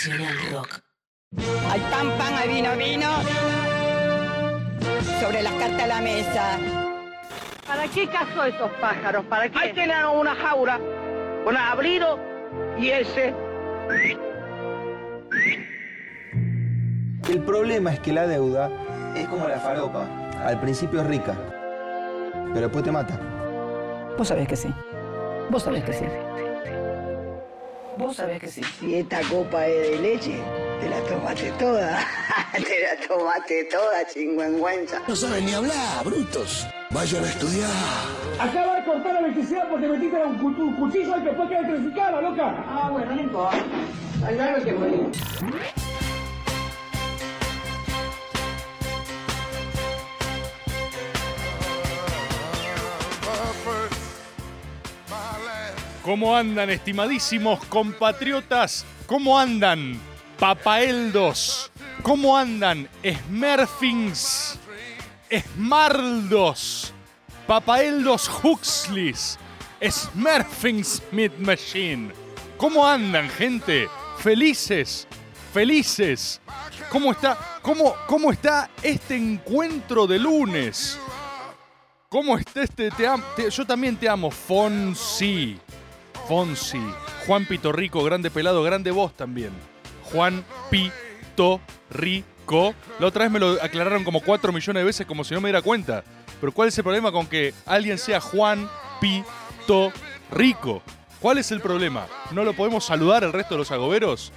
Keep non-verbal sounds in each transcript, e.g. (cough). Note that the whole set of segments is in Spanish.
Nacional Rock. Hay pan, pan, hay vino, vino. Sobre las cartas a la mesa. ¿Para qué cazó esos pájaros? ¿Para qué? Ahí tienen una jaula con abrido y ese. El problema es que la deuda es como la falopa. Al principio es rica, pero después te mata. Vos sabés que sí. Vos sabés que sí. Vos sabés que sí. Si esta copa es de leche, te la tomaste toda. (laughs) te la tomaste toda, chingüengüenza. No saben ni hablar, brutos. Vayan a estudiar. Acaba de cortar la electricidad porque metiste un, cu- un cuchillo y después queda electrificada, loca. Ah, bueno, no importa. Hay algo que morir. ¿Cómo andan, estimadísimos compatriotas? ¿Cómo andan, papaeldos? ¿Cómo andan, Smurfings? Esmardos, Papaeldos Huxleys, Smurfings Meat Machine. ¿Cómo andan, gente? Felices, felices. ¿Cómo está, cómo, cómo está este encuentro de lunes? ¿Cómo está este? Te am- yo también te amo, Fonsi. Fonsi. Juan Pito Rico, grande pelado, grande voz también. Juan Pito Rico. La otra vez me lo aclararon como 4 millones de veces como si no me diera cuenta. Pero ¿cuál es el problema con que alguien sea Juan Pito Rico? ¿Cuál es el problema? ¿No lo podemos saludar el resto de los agoberos?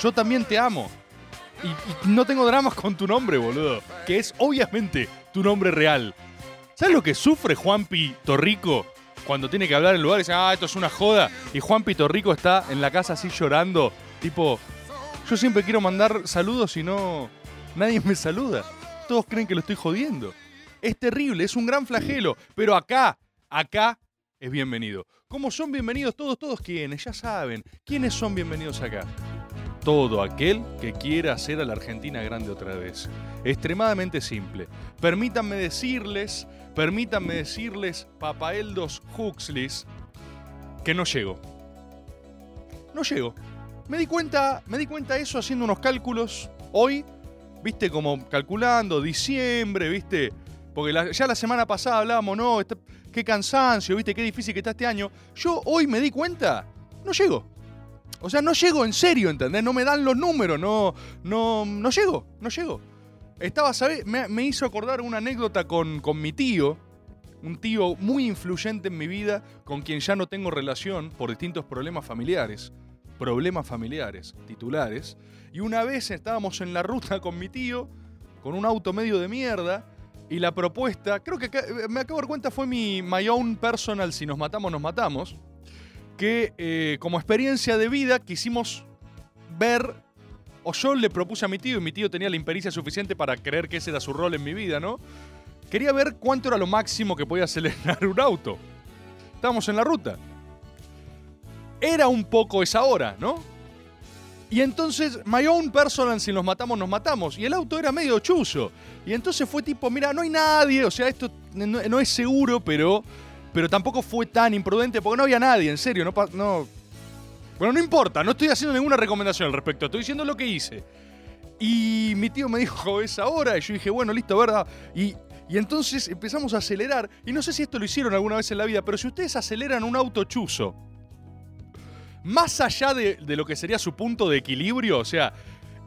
Yo también te amo. Y, no tengo dramas con tu nombre, boludo. Que es obviamente tu nombre real. ¿Sabes lo que sufre Juan Torrico cuando tiene que hablar en lugar dice, ah, esto es una joda? Y Juan Torrico está en la casa así llorando, tipo, yo siempre quiero mandar saludos y no, nadie me saluda. Todos creen que lo estoy jodiendo. Es terrible, es un gran flagelo, pero acá, acá es bienvenido. ¿Cómo son bienvenidos todos, todos quienes? Ya saben, ¿quiénes son bienvenidos acá? todo aquel que quiera hacer a la Argentina grande otra vez. Extremadamente simple. Permítanme decirles, permítanme decirles, papaeldos Huxleys, que no llego. No llego. Me di cuenta, me di cuenta eso haciendo unos cálculos hoy, viste, como calculando diciembre, viste, porque ya la semana pasada hablábamos, no, está- qué cansancio, viste, qué difícil que está este año. Yo hoy me di cuenta, no llego. O sea, no llego en serio, ¿entendés? No me dan los números, no, no, no llego, no llego. Estaba, ¿sabés? Me, hizo acordar una anécdota con, con mi tío, un tío muy influyente en mi vida, con quien ya no tengo relación por distintos problemas familiares. Problemas familiares, titulares. Y una vez estábamos en la ruta (laughs) con mi tío, con un auto medio de mierda, y la propuesta, creo que acá- me acabo de dar cuenta, fue mi My Own Personal, si nos matamos, nos matamos que eh, como experiencia de vida quisimos ver, o yo le propuse a mi tío, y mi tío tenía la impericia suficiente para creer que ese era su rol en mi vida, ¿no? Quería ver cuánto era lo máximo que podía acelerar un auto. Estábamos en la ruta. Era un poco esa hora, ¿no? Y entonces, my own personal, si nos matamos, nos matamos. Y el auto era medio chuzo. Y entonces fue tipo, mira, no hay nadie, o sea, esto no, no es seguro, pero pero tampoco fue tan imprudente porque no había nadie, en serio, no, no... Bueno, no importa, no estoy haciendo ninguna recomendación al respecto, estoy diciendo lo que hice. Y mi tío me dijo esa hora y yo dije, bueno, listo, ¿verdad? Y, y entonces empezamos a acelerar, y no sé si esto lo hicieron alguna vez en la vida, pero si ustedes aceleran un auto chuzo, más allá de, de lo que sería su punto de equilibrio, o sea,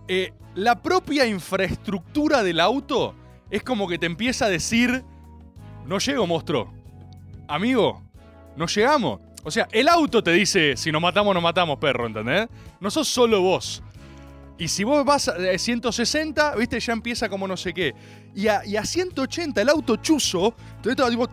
eh, la propia infraestructura del auto es como que te empieza a decir, no llego, monstruo amigo, no llegamos. O sea, el auto te dice, si nos matamos, nos matamos, perro, ¿entendés? No sos solo vos. Y si vos vas a eh, 160, viste, ya empieza como no sé qué. Y a, y a 180, el auto chuzo, entonces estaba tipo...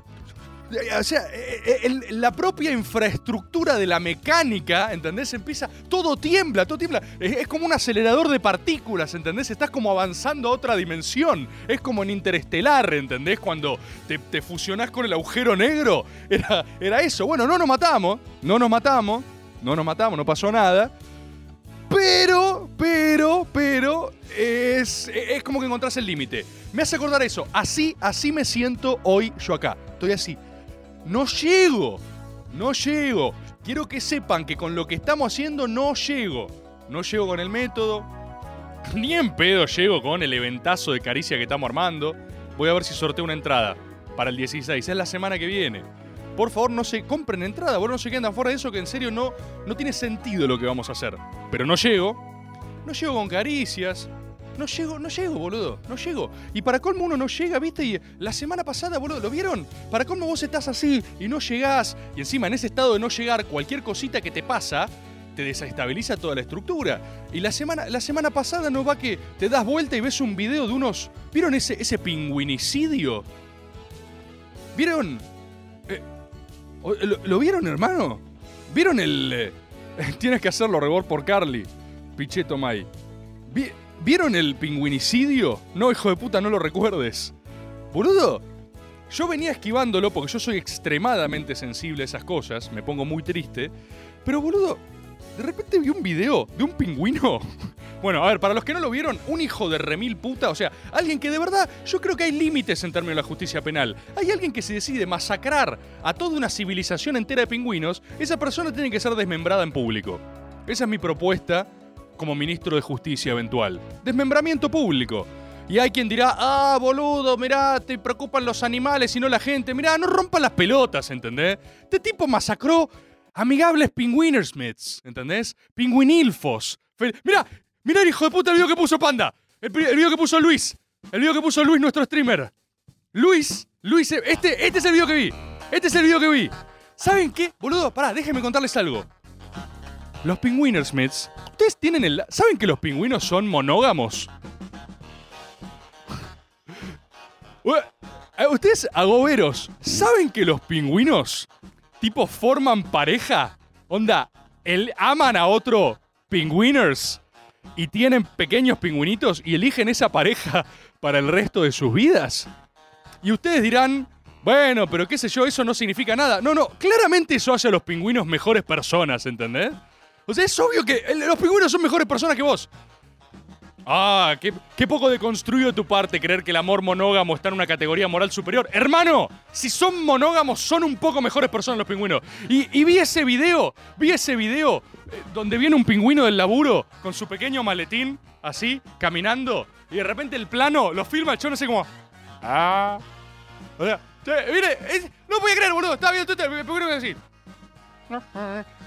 O sea, eh, el- la propia infraestructura de la mecánica, ¿entendés? Empieza, todo tiembla, todo tiembla. Es, como un acelerador de partículas, ¿entendés? Estás como avanzando a otra dimensión. Es como en Interestelar, ¿entendés? Cuando te, te fusionás con el agujero negro. Era, era eso. Bueno, no nos matamos, no nos matamos, no nos matamos, no pasó nada. Pero, pero, pero, es, es como que encontrás el límite. Me hace acordar eso. Así, así me siento hoy yo acá. Estoy así. No llego. No llego. Quiero que sepan que con lo que estamos haciendo no llego. no llego con el método. (laughs) Ni en pedo llego con el eventazo de caricia que estamos armando. Voy a ver si sorteo una entrada para el 16. Es la semana que viene. Por favor, no se compren entrada, vos no se queden tan fuera de eso que en serio no, no tiene sentido lo que vamos a hacer. Pero no llego. No llego con caricias. No llego, no llego, boludo. No llego. Y para colmo uno no llega, ¿viste? Y la semana pasada, boludo, ¿lo vieron? Para colmo vos estás así y no llegás. Y encima en ese estado de no llegar, cualquier cosita que te pasa te desestabiliza toda la estructura. Y la semana, la semana pasada no va que te das vuelta y ves un video de unos. ¿Vieron ese, ese pingüinicidio? ¿Vieron? Eh, ¿lo, vieron, hermano? ¿Vieron el. eh, (laughs) tienes que hacerlo, rebor por Carly. Picheto. Vi- ¿Vieron el pingüinicidio? No, hijo de puta, no lo recuerdes. Boludo, yo venía esquivándolo porque yo soy extremadamente sensible a esas cosas, me pongo muy triste. Pero boludo, de repente vi un video de un pingüino. (laughs) Bueno, a ver, para los que no lo vieron, un hijo de remil puta, o sea, alguien que de verdad, yo creo que hay límites en términos de la justicia penal. Hay alguien que se decide masacrar a toda una civilización entera de pingüinos, esa persona tiene que ser desmembrada en público. Esa es mi propuesta como ministro de justicia eventual. Desmembramiento público. Y hay quien dirá, ah, boludo, mirá, te preocupan los animales y no la gente. Mirá, no rompan las pelotas, ¿entendés? Este tipo masacró amigables pingüinersmiths, ¿entendés? Pingüinilfos. Mirá, mirá el hijo de puta el video que puso Panda. El, video que puso Luis. El video que puso Luis, nuestro streamer. Luis, Luis, este, este es el video que vi. Este es el video que vi. ¿Saben qué? Boludo, pará, déjenme contarles algo. Los pingüinersmiths, ustedes tienen el... ¿Saben que los pingüinos son monógamos? (laughs) Eh, Ustedes, agoberos, ¿saben que los pingüinos, tipo, forman pareja? Onda, el, aman a otro pingüiners y tienen pequeños pingüinitos y eligen esa pareja (laughs) para el resto de sus vidas. Y ustedes dirán, bueno, pero qué sé yo, eso no significa nada. No, no, claramente eso hace a los pingüinos mejores personas, ¿entendés? O sea, es obvio que el- los pingüinos son mejores personas que vos. Ah, qué, poco deconstruido de tu parte creer que el amor monógamo está en una categoría moral superior. Hermano, si son monógamos, son un poco mejores personas los pingüinos. Y, vi ese video, vi ese video eh, donde viene un pingüino del laburo con su pequeño maletín, así, caminando, y de repente el plano lo filma, yo no sé cómo. Ah. O sea, che, mire, es- no podía creer, boludo, estaba viendo Twitter, me pingüino que decir.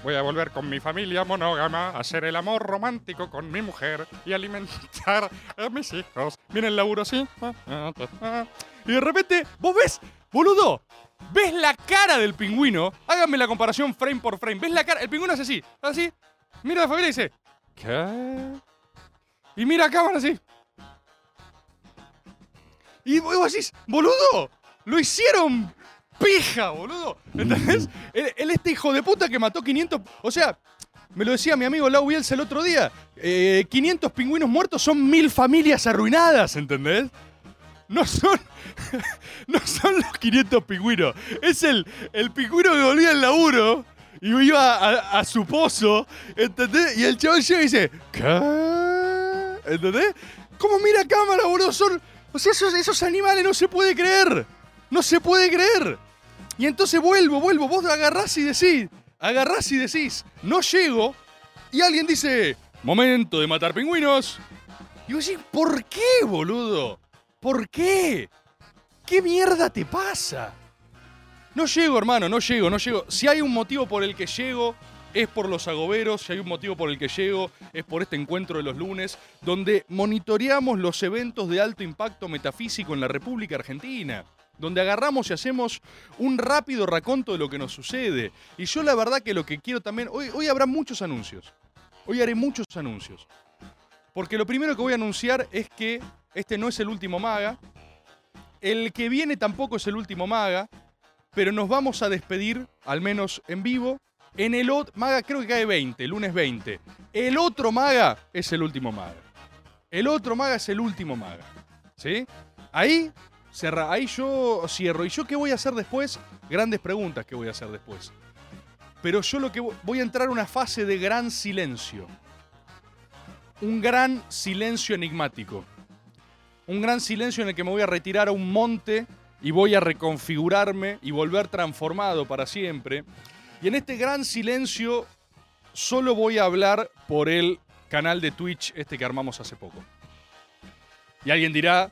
Voy a volver con mi familia monógama, a hacer el amor romántico con mi mujer y alimentar a mis hijos. Viene el laburo así. Y de repente, vos ves, boludo, ves la cara del pingüino. Háganme la comparación frame por frame. ¿Ves la cara? El pingüino hace así, así. Mira la familia y dice, ¿qué? Y mira a cámara así. Y vos decís, boludo, lo hicieron pija, boludo. ¿Entendés? El, el este hijo de puta que mató 500. O sea, me lo decía mi amigo Lau Bielsa el otro día. eh, 500 pingüinos muertos son mil familias arruinadas, ¿entendés? No son. (laughs) No son los 500 pingüinos. Es el, el pingüino que volvía al laburo y iba a, a su pozo, ¿entendés? Y el chaval llega y dice: ¿Qué? ¿Entendés? ¿Cómo mira cámara, boludo? Son. O sea, esos, esos animales no se puede creer. No se puede creer. Y entonces vuelvo, vuelvo. Vos agarrás y decís, agarrás y decís, no llego. Y alguien dice, momento de matar pingüinos. Y vos decís, ¿por qué, boludo? ¿Por qué? ¿Qué mierda te pasa? No llego, hermano, no llego, no llego. Si hay un motivo por el que llego, es por los agoberos. Si hay un motivo por el que llego, es por este encuentro de los lunes, donde monitoreamos los eventos de alto impacto metafísico en la República Argentina. Donde agarramos y hacemos un rápido raconto de lo que nos sucede. Y yo la verdad que lo que quiero también... Hoy, hoy habrá muchos anuncios. Hoy haré muchos anuncios. Porque lo primero que voy a anunciar es que este no es el último maga. El que viene tampoco es el último maga. Pero nos vamos a despedir, al menos en vivo, en el otro... Maga creo que cae 20, lunes 20. El otro maga es el último maga. El otro maga es el último maga. ¿Sí? Ahí, ahí yo cierro. ¿Y yo qué voy a hacer después? Grandes preguntas que voy a hacer después. Pero yo lo que vo- voy a entrar a una fase de gran silencio. Un gran silencio enigmático. Un gran silencio en el que me voy a retirar a un monte y voy a reconfigurarme y volver transformado para siempre. Y en este gran silencio solo voy a hablar por el canal de Twitch este que armamos hace poco. Y alguien dirá,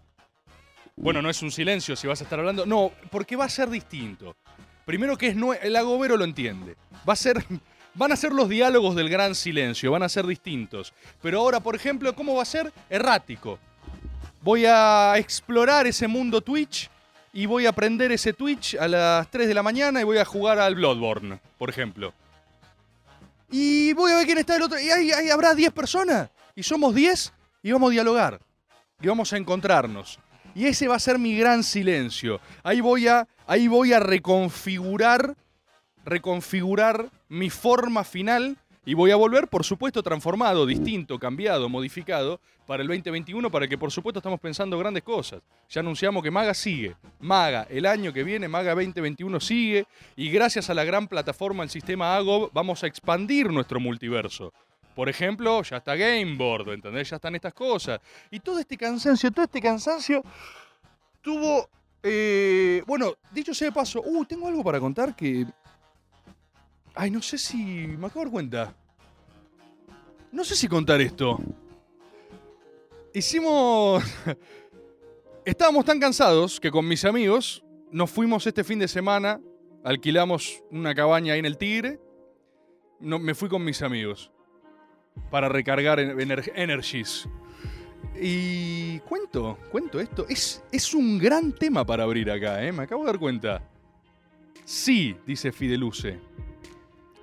bueno, no es un silencio si vas a estar hablando. No, porque va a ser distinto. Primero que es nue- el agobero lo entiende. Va a ser (laughs) van a ser los diálogos del gran silencio, van a ser distintos. Pero ahora, por ejemplo, ¿cómo va a ser? Errático. Voy a explorar ese mundo Twitch y voy a aprender ese Twitch a las 3 de la mañana y voy a jugar al Bloodborne, por ejemplo. Y voy a ver quién está del otro. Y ahí, ahí habrá 10 personas. Y somos 10 y vamos a dialogar. Y vamos a encontrarnos. Y ese va a ser mi gran silencio. Ahí voy a, ahí voy a reconfigurar, reconfigurar mi forma final. Y voy a volver, por supuesto, transformado, distinto, cambiado, modificado para el 2021, para que por supuesto estamos pensando grandes cosas. Ya anunciamos que Maga sigue. Maga, el año que viene, Maga 2021 sigue. Y gracias a la gran plataforma, el sistema AGOB, vamos a expandir nuestro multiverso. Por ejemplo, ya está Gameboard, ¿entendés? Ya están estas cosas. Y todo este cansancio, todo este cansancio tuvo... eh, bueno, dicho sea de paso, uh, tengo algo para contar que... Ay, no sé si... Me acabo de dar cuenta. No sé si contar esto. Hicimos... (laughs) Estábamos tan cansados que con mis amigos nos fuimos este fin de semana, alquilamos una cabaña ahí en el Tigre. No, me fui con mis amigos para recargar en- ener- energies. Y cuento, cuento esto. Es, es un gran tema para abrir acá, ¿eh? Me acabo de dar cuenta. Sí, dice Fideluce.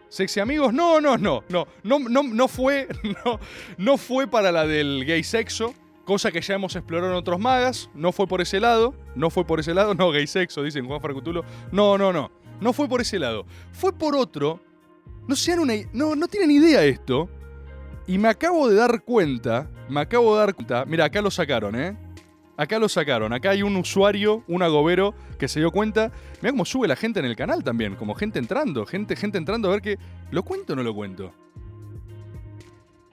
Sexy amigos, no, no, no, no, no, no, no fue, (laughs) no, no fue para la del gay sexo, cosa que ya hemos explorado en otros magas, no fue por ese lado, no fue por ese lado, no, gay sexo, dicen Juan Farcutulo, no, no, no, no fue por ese lado, fue por otro, no sean una, no, no tienen idea esto, y me acabo de dar cuenta, me acabo de dar cuenta, mira, acá lo sacaron, ¿eh? Acá lo sacaron, acá hay un usuario, un agobero, que se dio cuenta. Mira cómo sube la gente en el canal también, como gente entrando, gente, gente entrando a ver que. ¿Lo cuento o no lo cuento?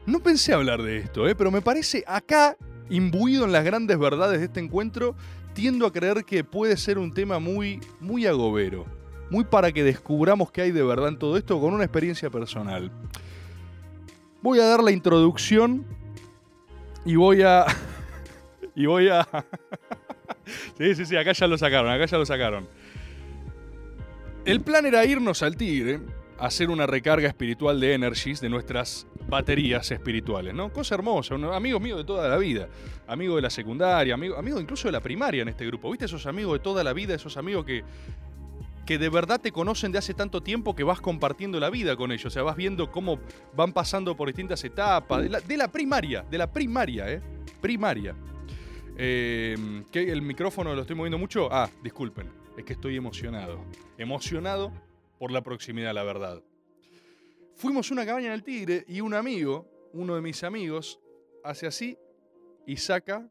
No pensé hablar de esto, ¿eh? pero me parece acá, imbuido en las grandes verdades de este encuentro, tiendo a creer que puede ser un tema muy, muy agobero. Muy para que descubramos qué hay de verdad en todo esto con una experiencia personal. Voy a dar la introducción y voy a. (laughs) y voy a. (laughs) sí, sí, sí, acá ya lo sacaron, acá ya lo sacaron. El plan era irnos al Tigre, hacer una recarga espiritual de energies de nuestras baterías espirituales, ¿no? Cosa hermosa, un amigo mío de toda la vida, amigo de la secundaria, amigo, amigo incluso de la primaria en este grupo. ¿Viste esos amigos de toda la vida, esos amigos que, que de verdad te conocen de hace tanto tiempo que vas compartiendo la vida con ellos? O sea, vas viendo cómo van pasando por distintas etapas, de la, primaria, de la primaria, ¿eh? Primaria. Eh. ¿El micrófono lo estoy moviendo mucho? Ah, disculpen, es que estoy emocionado. Emocionado por la proximidad, la verdad. Fuimos a una cabaña en el Tigre y un amigo, uno de mis amigos, hace así y saca.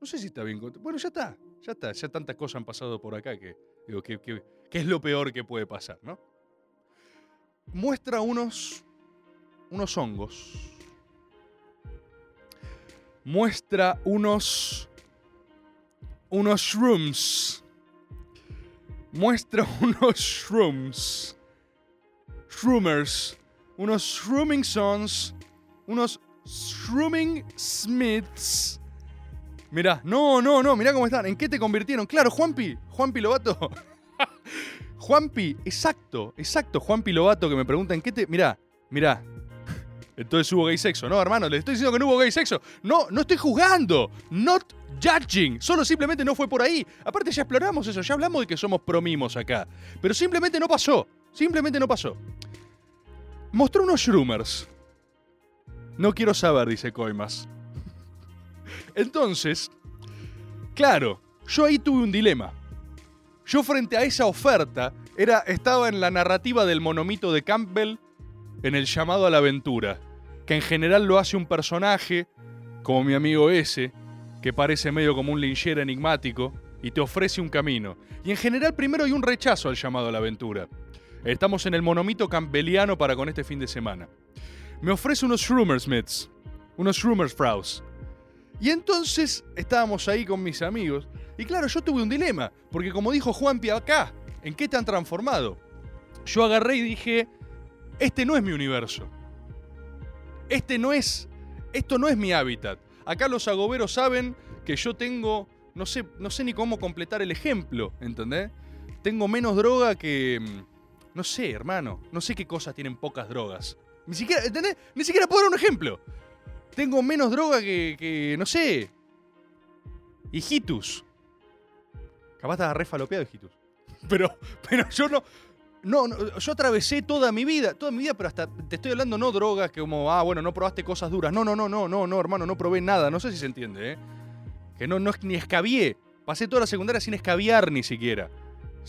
No sé si está bien. Bueno, ya está, ya está. Ya tantas cosas han pasado por acá que digo, ¿qué, qué- qué es lo peor que puede pasar, no? Muestra unos, unos hongos. Muestra unos, unos shrooms. Muestra (laughs) unos shrooms. Shroomers. Unos shrooming sons. Unos shrooming smiths. Mirá, no, no, no, mirá cómo están. ¿En qué te convirtieron? Claro, Juanpi, Juanpi Lobato. (laughs) Juanpi, exacto, exacto, Juanpi Lobato que me pregunta en qué te. Mirá, mirá. Entonces hubo gay sexo. No, hermano, le estoy diciendo que no hubo gay sexo. No, no estoy juzgando. Not judging. Solo simplemente no fue por ahí. Aparte ya exploramos eso, ya hablamos de que somos promimos acá. Pero simplemente no pasó. Simplemente no pasó. Mostró unos shroomers. No quiero saber, dice Coimas. Entonces, claro, yo ahí tuve un dilema. Yo frente a esa oferta era, estaba en la narrativa del monomito de Campbell en el llamado a la aventura, que en general lo hace un personaje, como mi amigo ese, que parece medio como un linchera enigmático, y te ofrece un camino. Y en general primero hay un rechazo al llamado a la aventura. Estamos en el monomito campbelliano para con este fin de semana. Me ofrece unos Shroomersmiths, unos Shroomersfraus. Y entonces estábamos ahí con mis amigos, y claro, yo tuve un dilema, porque como dijo Juanpi acá, ¿en qué te han transformado? Yo agarré y dije, este no es mi universo. Este no es Esto no es mi hábitat. Acá los agoberos saben que yo tengo, no sé, no sé ni cómo completar el ejemplo, ¿entendés? Tengo menos droga que, mm, no sé, hermano, no sé qué cosas tienen pocas drogas. Ni siquiera, ¿entendés? Ni siquiera puedo dar un ejemplo. Tengo menos droga que, que no sé, hijitus. Capaz estaba re falopeado hijitus. (laughs) Pero, pero yo no, no, yo atravesé toda mi vida, toda mi vida, pero hasta te estoy hablando no drogas que como, ah, bueno, no probaste cosas duras. No, no, no, no, no, no, hermano, no probé nada. No sé si se entiende, ¿eh? Que no, no ni escabié. Pasé toda la secundaria sin escabiar ni siquiera.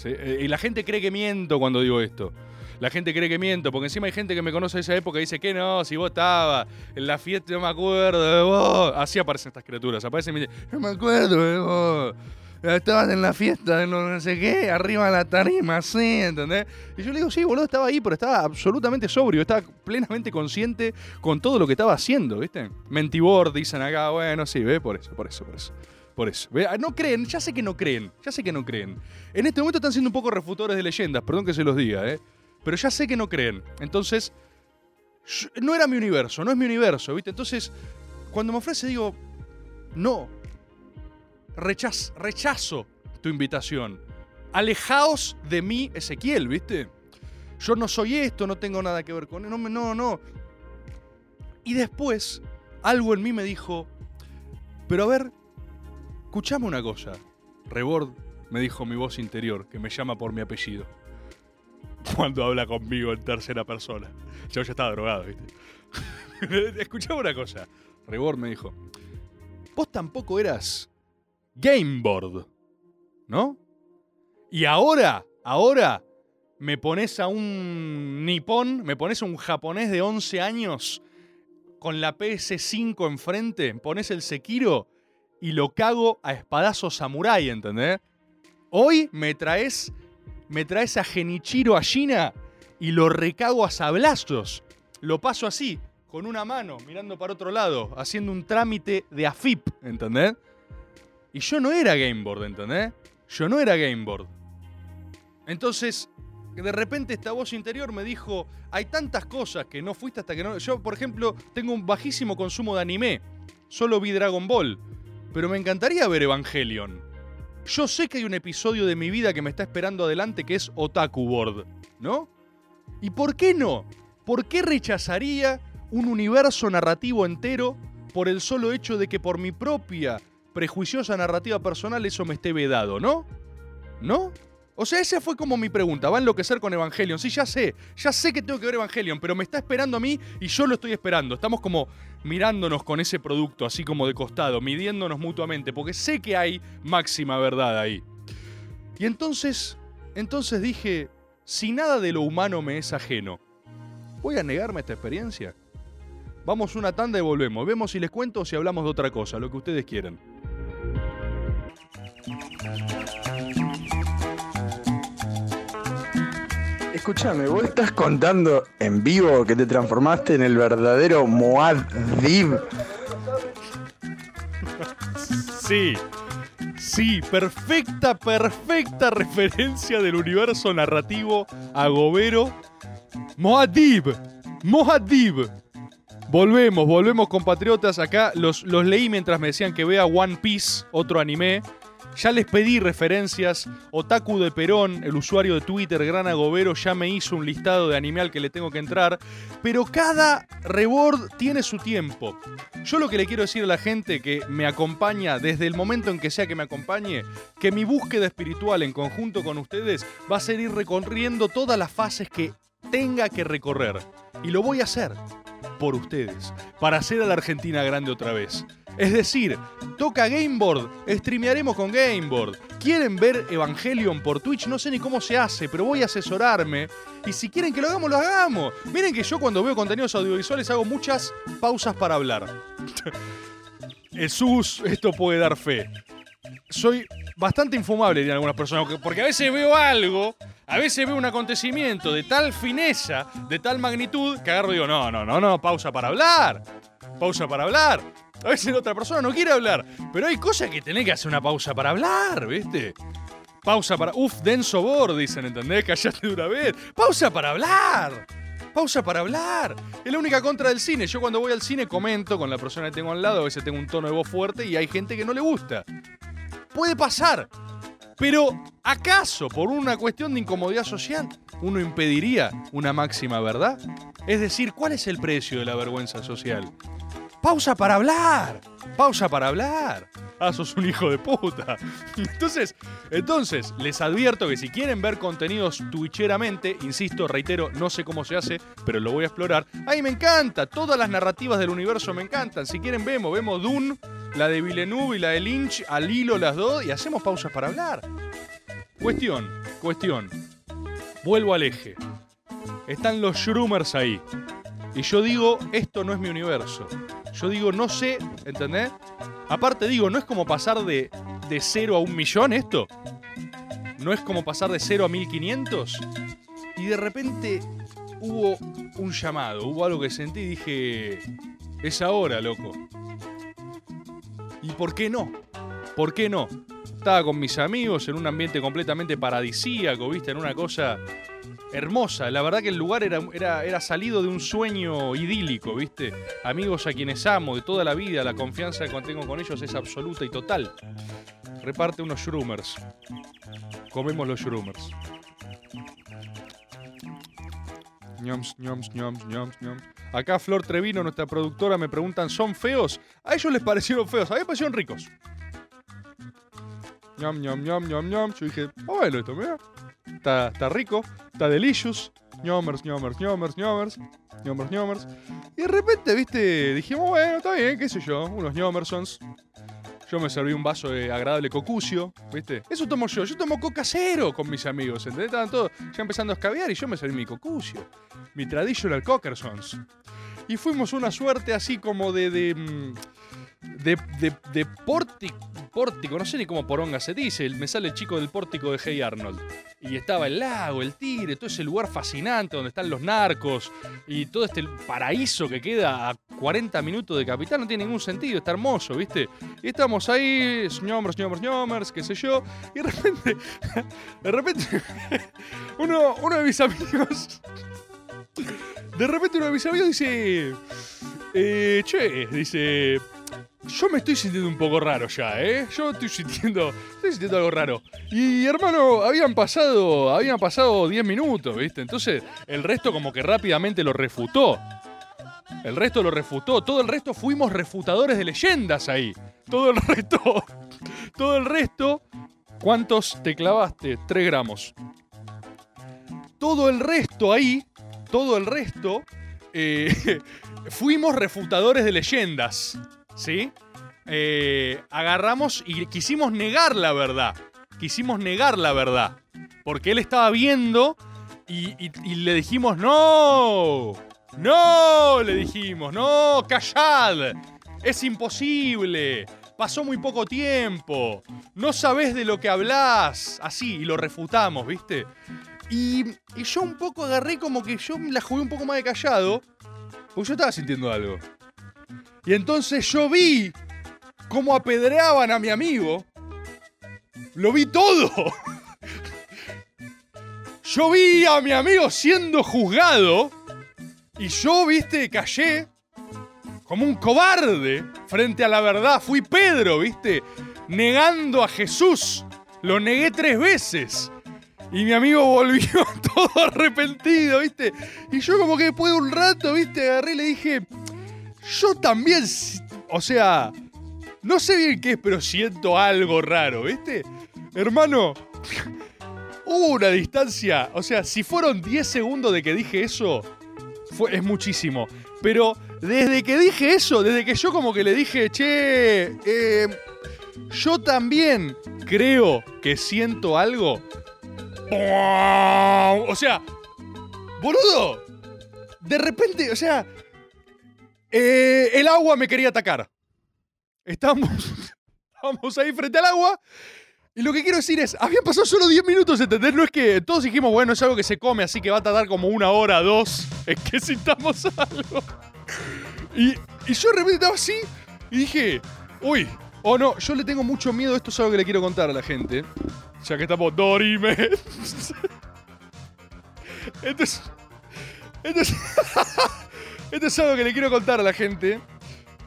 Eh, Y la gente cree que miento cuando digo esto. La gente cree que miento, porque encima hay gente que me conoce de esa época y dice que no, si vos estabas en la fiesta, no me acuerdo de vos. Así aparecen estas criaturas. Aparecen y me dicen, no me acuerdo de vos. Estabas en la fiesta no sé qué, arriba de la tarima, sí, ¿entendés? Y yo le digo, sí, boludo, estaba ahí, pero estaba absolutamente sobrio, estaba plenamente consciente con todo lo que estaba haciendo, ¿viste? Mentibor, dicen acá, bueno, sí, ve, por eso, por eso, por eso. Por eso. Ah, No creen, ya sé que no creen, ya sé que no creen. En este momento están siendo un poco refutores de leyendas, perdón que se los diga, ¿eh? Pero ya sé que no creen. Entonces, no era mi universo, no es mi universo, ¿viste? Entonces, cuando me ofrece, digo, no. Rechaz- rechazo tu invitación. Alejaos de mí, Ezequiel, ¿viste? Yo no soy esto, no tengo nada que ver con no, me- no, no. Y después, algo en mí me dijo, pero a ver, escuchame una cosa. Rebord, me dijo mi voz interior, que me llama por mi apellido. (laughs) Cuando habla conmigo en tercera persona. Yo ya estaba drogado, ¿viste? (laughs) Escuchame una cosa. Rebord me dijo, vos tampoco eras Gameboard, ¿no? Y ahora, ahora, me pones a un nipón, me pones a un japonés de 11 años con la PS5 enfrente, pones el Sekiro y lo cago a espadazo samurai, ¿entendés? Hoy me traes, me traes a Genichiro Ashina y lo recago a sablazos. Lo paso así, con una mano, mirando para otro lado, haciendo un trámite de AFIP, ¿entendés? Y yo no era Gameboard, ¿entendés? Yo no era Gameboard. Entonces, de repente esta voz interior me dijo, hay tantas cosas que no fuiste hasta que no... Yo, por ejemplo, tengo un bajísimo consumo de anime. Solo vi Dragon Ball. Pero me encantaría ver Evangelion. Yo sé que hay un episodio de mi vida que me está esperando adelante que es Otaku Board, ¿no? ¿Y por qué no? ¿Por qué rechazaría un universo narrativo entero por el solo hecho de que por mi propia prejuiciosa narrativa personal eso me esté vedado, ¿no? ¿No? O sea, esa fue como mi pregunta. ¿Va a enloquecer con Evangelion? Sí, ya sé. Ya sé que tengo que ver Evangelion, pero me está esperando a mí y yo lo estoy esperando. Estamos como mirándonos con ese producto, así como de costado, midiéndonos mutuamente, porque sé que hay máxima verdad ahí. Y entonces, entonces dije, si nada de lo humano me es ajeno, ¿voy a negarme esta experiencia? Vamos una tanda y volvemos. Vemos si les cuento o si hablamos de otra cosa, lo que ustedes quieran. Escúchame, vos estás contando en vivo que te transformaste en el verdadero Moadib. Sí, sí, perfecta, perfecta referencia del universo narrativo agobero. Moadib, Moadib. Volvemos, volvemos compatriotas. Acá los, los leí mientras me decían que vea One Piece, otro anime. Ya les pedí referencias. Otaku de Perón, el usuario de Twitter, Gran Agobero, ya me hizo un listado de anime al que le tengo que entrar. Pero cada reward tiene su tiempo. Yo lo que le quiero decir a la gente que me acompaña desde el momento en que sea que me acompañe, que mi búsqueda espiritual en conjunto con ustedes va a ser ir recorriendo todas las fases que tenga que recorrer. Y lo voy a hacer por ustedes, para hacer a la Argentina grande otra vez. Es decir, toca Gameboard, streamearemos con Gameboard. ¿Quieren ver Evangelion por Twitch? No sé ni cómo se hace, pero voy a asesorarme. Y si quieren que lo hagamos, lo hagamos. Miren que yo cuando veo contenidos audiovisuales hago muchas pausas para hablar. (laughs) Jesús, esto puede dar fe. Soy bastante infumable, dirían algunas personas, porque a veces veo algo, a veces veo un acontecimiento de tal fineza, de tal magnitud, que agarro y digo, no, no, no, no, pausa para hablar. Pausa para hablar. A veces la otra persona no quiere hablar, pero hay cosas que tenés que hacer una pausa para hablar, ¿viste? Pausa para. Uf, denso bor, dicen, ¿entendés? (laughs) Callate de una vez. Pausa para hablar. Pausa para hablar. Es la única contra del cine. Yo cuando voy al cine comento con la persona que tengo al lado, a veces tengo un tono de voz fuerte y hay gente que no le gusta. Puede pasar. Pero, ¿acaso por una cuestión de incomodidad social uno impediría una máxima verdad? Es decir, ¿cuál es el precio de la vergüenza social? Pausa para hablar. Pausa para hablar. Ah, sos un hijo de puta. (laughs) Entonces, entonces, les advierto que si quieren ver contenidos twitcheramente, insisto, reitero, no sé cómo se hace, pero lo voy a explorar. Ay, me encanta. Todas las narrativas del universo me encantan. Si quieren, vemos. Vemos Dune, la de Villeneuve y la de Lynch, al hilo las dos, y hacemos pausas para hablar. Cuestión, cuestión. Vuelvo al eje. Están los Shroomers ahí. Y yo digo, esto no es mi universo. Yo digo, no sé, ¿entendés? Aparte digo, no es como pasar de, de 0 a un millón esto. No es como pasar de 0 a 1500. Y de repente hubo un llamado, hubo algo que sentí y dije, es ahora, loco. ¿Y por qué no? ¿Por qué no? Estaba con mis amigos en un ambiente completamente paradisíaco, ¿viste? En una cosa hermosa. La verdad que el lugar era, era, era salido de un sueño idílico, ¿viste? Amigos a quienes amo de toda la vida, la confianza que tengo con ellos es absoluta y total. Reparte unos shroomers. Comemos los shroomers. Ñoms, ñoms, ñoms, ñoms, ñoms. Acá Flor Trevino, nuestra productora, me preguntan, ¿son feos? A ellos les parecieron feos, a mí me parecieron ricos. Ñom, ñom, ñom, ñom, ñom. Yo dije, bueno esto, mira. Está, rico, está delicious. ñomers, ñomers, ñomers, ñomers. ñomers, ñomers. Y de repente, viste, dijimos, bueno, está bien, qué sé yo, unos ñomersons. Yo me serví un vaso de agradable cocucio, ¿viste? Eso tomo yo. Yo tomo coca cero con mis amigos, ¿entendés? Estaban todos ya empezando a escabear y yo me serví mi cocucio. Mi traditional cockersons. Y fuimos una suerte así como de... de mm, de, de, de pórtico, pórtico, no sé ni cómo poronga se dice, me sale el chico del pórtico de Hey Arnold. Y estaba el lago, el tigre, todo ese lugar fascinante donde están los narcos y todo este paraíso que queda a 40 minutos de capital, no tiene ningún sentido, está hermoso, ¿viste? Y estamos ahí, ñomers, ñomers, ñomers, qué sé yo, y de repente, (laughs) de repente, (laughs) uno, uno de mis amigos, de repente uno de mis amigos dice, eh, che, dice, yo me estoy sintiendo un poco raro ya, ¿eh? Yo estoy sintiendo, estoy sintiendo algo raro. Y hermano, habían pasado, habían pasado 10 minutos, ¿viste? Entonces, el resto como que rápidamente lo refutó. El resto lo refutó. Todo el resto fuimos refutadores de leyendas ahí. Todo el (laughs) resto, todo el resto. ¿Cuántos te clavaste? 3 gramos. Todo el resto ahí, todo el resto, eh, (laughs) fuimos refutadores de leyendas. ¿Sí? Eh, agarramos y quisimos negar la verdad. Quisimos negar la verdad. Porque él estaba viendo y, le dijimos, no, no, le dijimos, no, callad. Es imposible. Pasó muy poco tiempo. No sabés de lo que hablás. Así, y lo refutamos, ¿viste? Y, y yo un poco agarré como que yo la jugué un poco más de callado. Porque yo estaba sintiendo algo. Y entonces yo vi cómo apedreaban a mi amigo. Lo vi todo. Yo vi a mi amigo siendo juzgado. Y yo, viste, callé como un cobarde frente a la verdad. Fui Pedro, viste, negando a Jesús. Lo negué tres veces. Y mi amigo volvió (laughs) todo arrepentido, viste. Y yo como que después de un rato, viste, agarré y le dije, yo también, o sea, no sé bien qué es, pero siento algo raro, ¿viste? Hermano, (laughs) hubo una distancia, o sea, si fueron 10 segundos de que dije eso, fue, es muchísimo. Pero desde que dije eso, desde que yo como que le dije, che, eh, yo también creo que siento algo. O sea, boludo, de repente, o sea, eh, el agua me quería atacar. Estábamos, (laughs) estábamos ahí frente al agua. Y lo que quiero decir es, habían pasado solo 10 minutos, ¿entendés? No es que todos dijimos, bueno, es algo que se come, así que va a tardar como una hora, dos, (laughs) en que sintamos (laughs) algo. Y, yo de repente estaba así y dije, uy, oh no, yo le tengo mucho miedo, esto es algo que le quiero contar a la gente. Ya que estamos Dorime. Entonces, Entonces, esto es algo que le quiero contar a la gente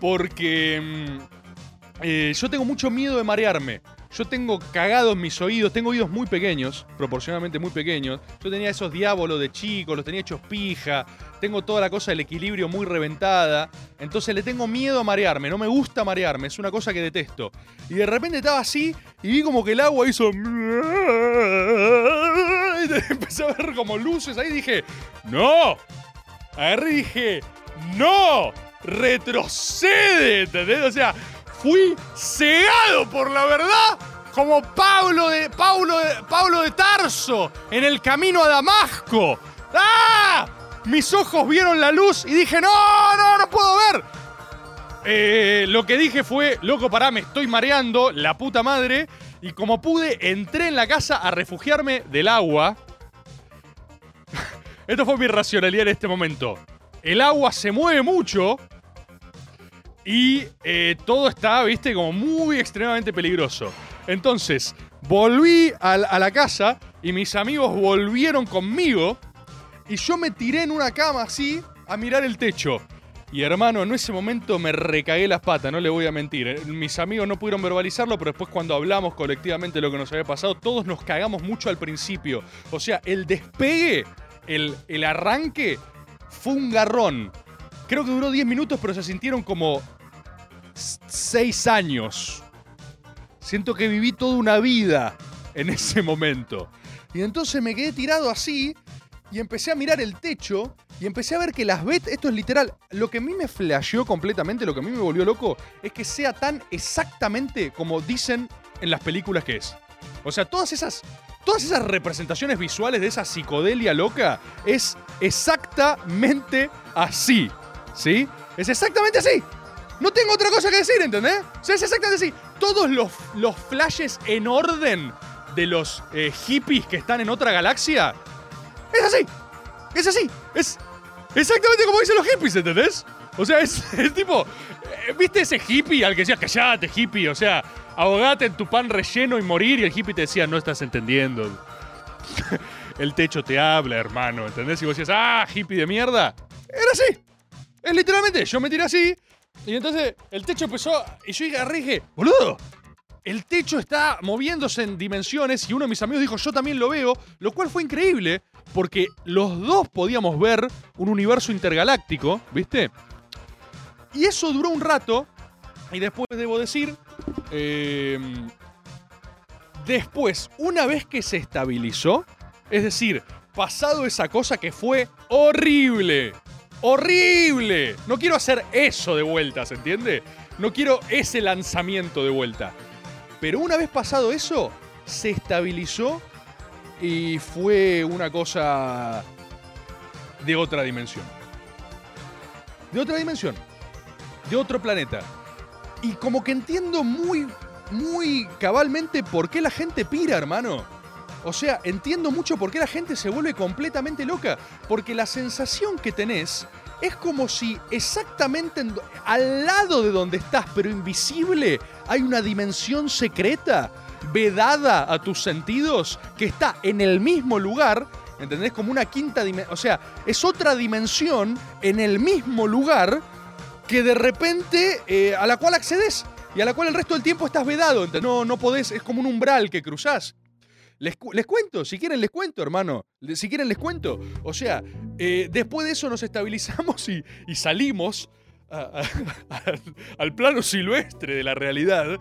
porque mm, eh, yo tengo mucho miedo de marearme. Yo tengo cagados mis oídos, tengo oídos muy pequeños, proporcionalmente muy pequeños. Yo tenía esos diábolos de chico, los tenía hechos pija, tengo toda la cosa del equilibrio muy reventada. Entonces le tengo miedo a marearme, no me gusta marearme, es una cosa que detesto. Y de repente estaba así y vi como que el agua hizo. (laughs) Y (laughs) empecé a ver como luces ahí y dije: ¡No! Agarré y dije: ¡No! ¡Retrocede! ¿Entendés? O sea, fui cegado por la verdad como Pablo de, Pablo de, Pablo de Tarso en el camino a Damasco. ¡Ah! Mis ojos vieron la luz y dije, no, no, no puedo ver. Eh, lo que dije fue, loco, pará, me estoy mareando, la puta madre. Y como pude, entré en la casa a refugiarme del agua. Esto fue mi racionalidad en este momento. El agua se mueve mucho y eh, todo está, viste, como muy extremadamente peligroso. Entonces, volví a, a la casa y mis amigos volvieron conmigo y yo me tiré en una cama así a mirar el techo. Y hermano, en ese momento me recagué las patas, no le voy a mentir. Eh, Mis amigos no pudieron verbalizarlo, pero después cuando hablamos colectivamente de lo que nos había pasado, todos nos cagamos mucho al principio. O sea, el despegue, el, arranque, fue un garrón. Creo que duró 10 minutos, pero se sintieron como 6 años. Siento que viví toda una vida en ese momento. Y entonces me quedé tirado así y empecé a mirar el techo y empecé a ver que las vetas, esto es literal, lo que a mí me flasheó completamente, lo que a mí me volvió loco, es que sea tan exactamente como dicen en las películas que es. O sea, todas esas, todas esas representaciones visuales de esa psicodelia loca es exactamente así, ¿sí? Es exactamente así. No tengo otra cosa que decir, ¿entendés? O sea, es exactamente así. Todos los, los flashes en orden de los eh, hippies que están en otra galaxia es así. Es así. Es exactamente como dicen los hippies, ¿entendés? O sea, es, (laughs) es tipo. eh, ¿Viste ese hippie al que decías, callate, hippie? O sea, ahogate en tu pan relleno y morir. Y el hippie te decía, no estás entendiendo. (laughs) el techo te habla, hermano, ¿entendés? Y vos decías, ah, hippie de mierda. Era así. Es literalmente, yo me tiré así. Y entonces el techo empezó. Y yo dije, boludo, el techo está moviéndose en dimensiones y uno de mis amigos dijo, yo también lo veo, lo cual fue increíble porque los dos podíamos ver un universo intergaláctico, ¿viste? Y eso duró un rato y después debo decir, eh, después, una vez que se estabilizó, es decir, pasado esa cosa que fue horrible, horrible, no quiero hacer eso de vuelta, ¿se entiende? No quiero ese lanzamiento de vuelta. Pero una vez pasado eso, se estabilizó y fue una cosa de otra dimensión. De otra dimensión. De otro planeta. Y como que entiendo muy, muy cabalmente por qué la gente pira, hermano. O sea, entiendo mucho por qué la gente se vuelve completamente loca. Porque la sensación que tenés es como si exactamente al lado de donde estás, pero invisible, hay una dimensión secreta, vedada a tus sentidos, que está en el mismo lugar, ¿entendés? Como una quinta dimensión. O sea, es otra dimensión en el mismo lugar que de repente eh, a la cual accedes y a la cual el resto del tiempo estás vedado. No, no podés, es como un umbral que cruzás. Les, les cuento, si quieren les cuento, hermano. Si quieren les cuento. O sea, eh, después de eso nos estabilizamos y, salimos al plano silvestre de la realidad.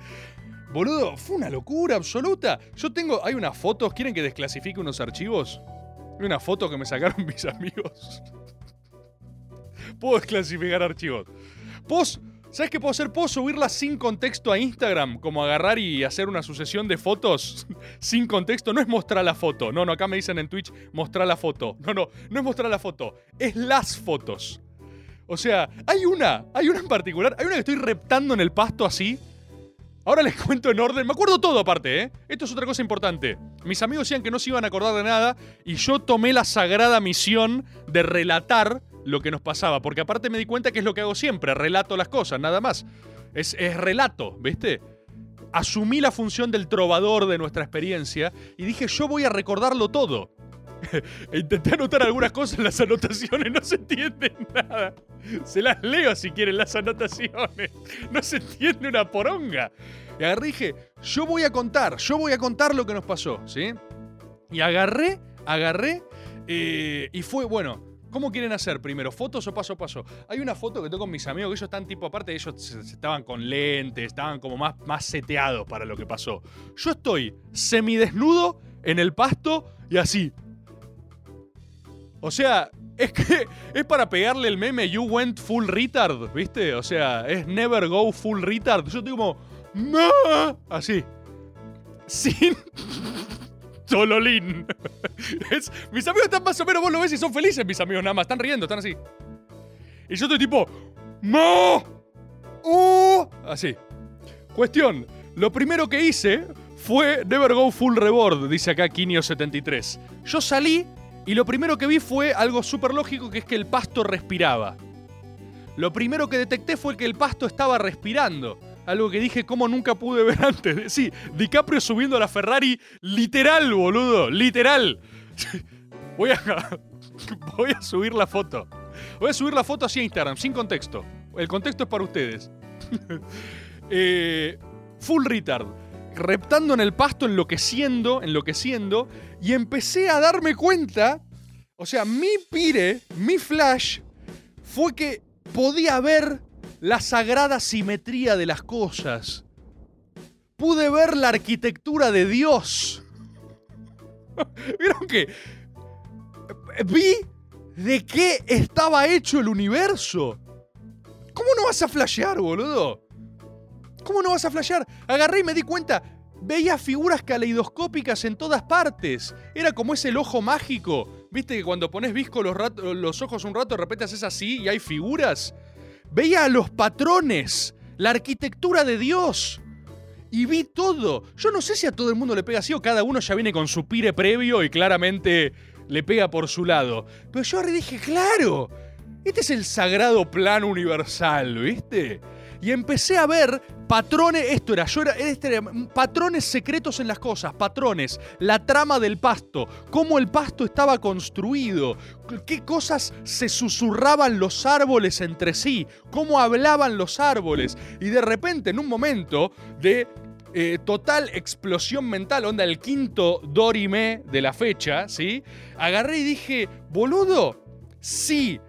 Boludo, fue una locura absoluta. Yo tengo, hay unas fotos, ¿quieren que desclasifique unos archivos? Hay una foto que me sacaron (laughs) mis amigos. Puedo desclasificar archivos. ¿Sabes qué puedo hacer? Puedo subirlas sin contexto a Instagram, como agarrar y hacer una sucesión de fotos (laughs) sin contexto. No es mostrar la foto. No, no, acá me dicen en Twitch mostrar la foto. No, no, no es mostrar la foto. Es las fotos. O sea, hay una, hay una en particular, hay una que estoy reptando en el pasto así. Ahora les (laughs) cuento en orden. Me acuerdo todo aparte, ¿eh? Esto es otra cosa importante. Mis amigos decían que no se iban a acordar de nada y yo tomé la sagrada misión de relatar lo que nos pasaba. Porque aparte me di cuenta que es lo que hago siempre. Relato las cosas, nada más. Es, es relato, ¿viste? Asumí la función del trovador de nuestra experiencia y dije, yo voy a recordarlo todo. (laughs) E intenté anotar algunas cosas en las anotaciones, no se entiende nada. Se las leo si quieren las anotaciones. No se entiende una poronga. Y agarré dije, yo voy a contar, yo voy a contar lo que nos pasó, ¿sí? Y agarré, agarré, eh, y fue, bueno, ¿Cómo quieren hacer primero? ¿Fotos o paso a paso? Hay una foto que tengo con mis amigos que ellos están tipo, aparte ellos estaban con lentes, estaban como más, más seteados para lo que pasó. Yo estoy semidesnudo en el pasto y así. O sea, es que (laughs) es para pegarle el meme You went full retard, ¿viste? O sea, es never go full retard. Yo estoy como, no, así. (laughs) Sin Tololín. (laughs) Es- mis amigos están más o menos, vos lo ves y son felices, mis amigos, nada más. Están riendo, están así. Y yo estoy tipo, ¡No! ¡Oh! Así. Cuestión. Lo primero que hice fue Never Go Full Reward, dice acá Kinio73. Yo salí y lo primero que vi fue algo súper lógico, que es que el pasto respiraba. Lo primero que detecté fue que el pasto estaba respirando. Algo que dije como nunca pude ver (laughs) antes. Sí, DiCaprio subiendo a la Ferrari, literal, boludo, literal. (laughs) Voy a, (laughs) voy a subir la foto. Voy a subir la foto así a Instagram, sin contexto. El contexto es para ustedes. Eh, full retard. Reptando en el pasto, enloqueciendo, enloqueciendo. Y empecé a darme cuenta. O sea, mi pire, mi flash, fue que podía ver la sagrada simetría de las cosas. Pude ver la arquitectura de Dios. (laughs) ¿Vieron que? Vi de qué estaba hecho el universo. ¿Cómo no vas a flashear, boludo? ¿Cómo no vas a flashear? Agarré y me di cuenta. Veía figuras caleidoscópicas en todas partes. Era como ese el ojo mágico. ¿Viste que cuando pones visco los, los ojos un rato, de repente haces así y hay figuras? Veía los patrones, la arquitectura de Dios. Y vi todo. Yo no sé si a todo el mundo le pega así o cada uno ya viene con su pire previo y claramente le pega por su lado. Pero yo dije, claro, este es el sagrado plan universal, ¿viste? Y empecé a ver patrones, esto era, yo era, este mm, patrones secretos en las cosas, patrones, la trama del pasto, cómo el pasto estaba construido, qué cosas se susurraban los árboles entre sí, cómo hablaban los árboles. Y de repente, en un momento de eh, total explosión mental, onda el quinto Dorime de la fecha, ¿sí? Agarré y dije, boludo, sí,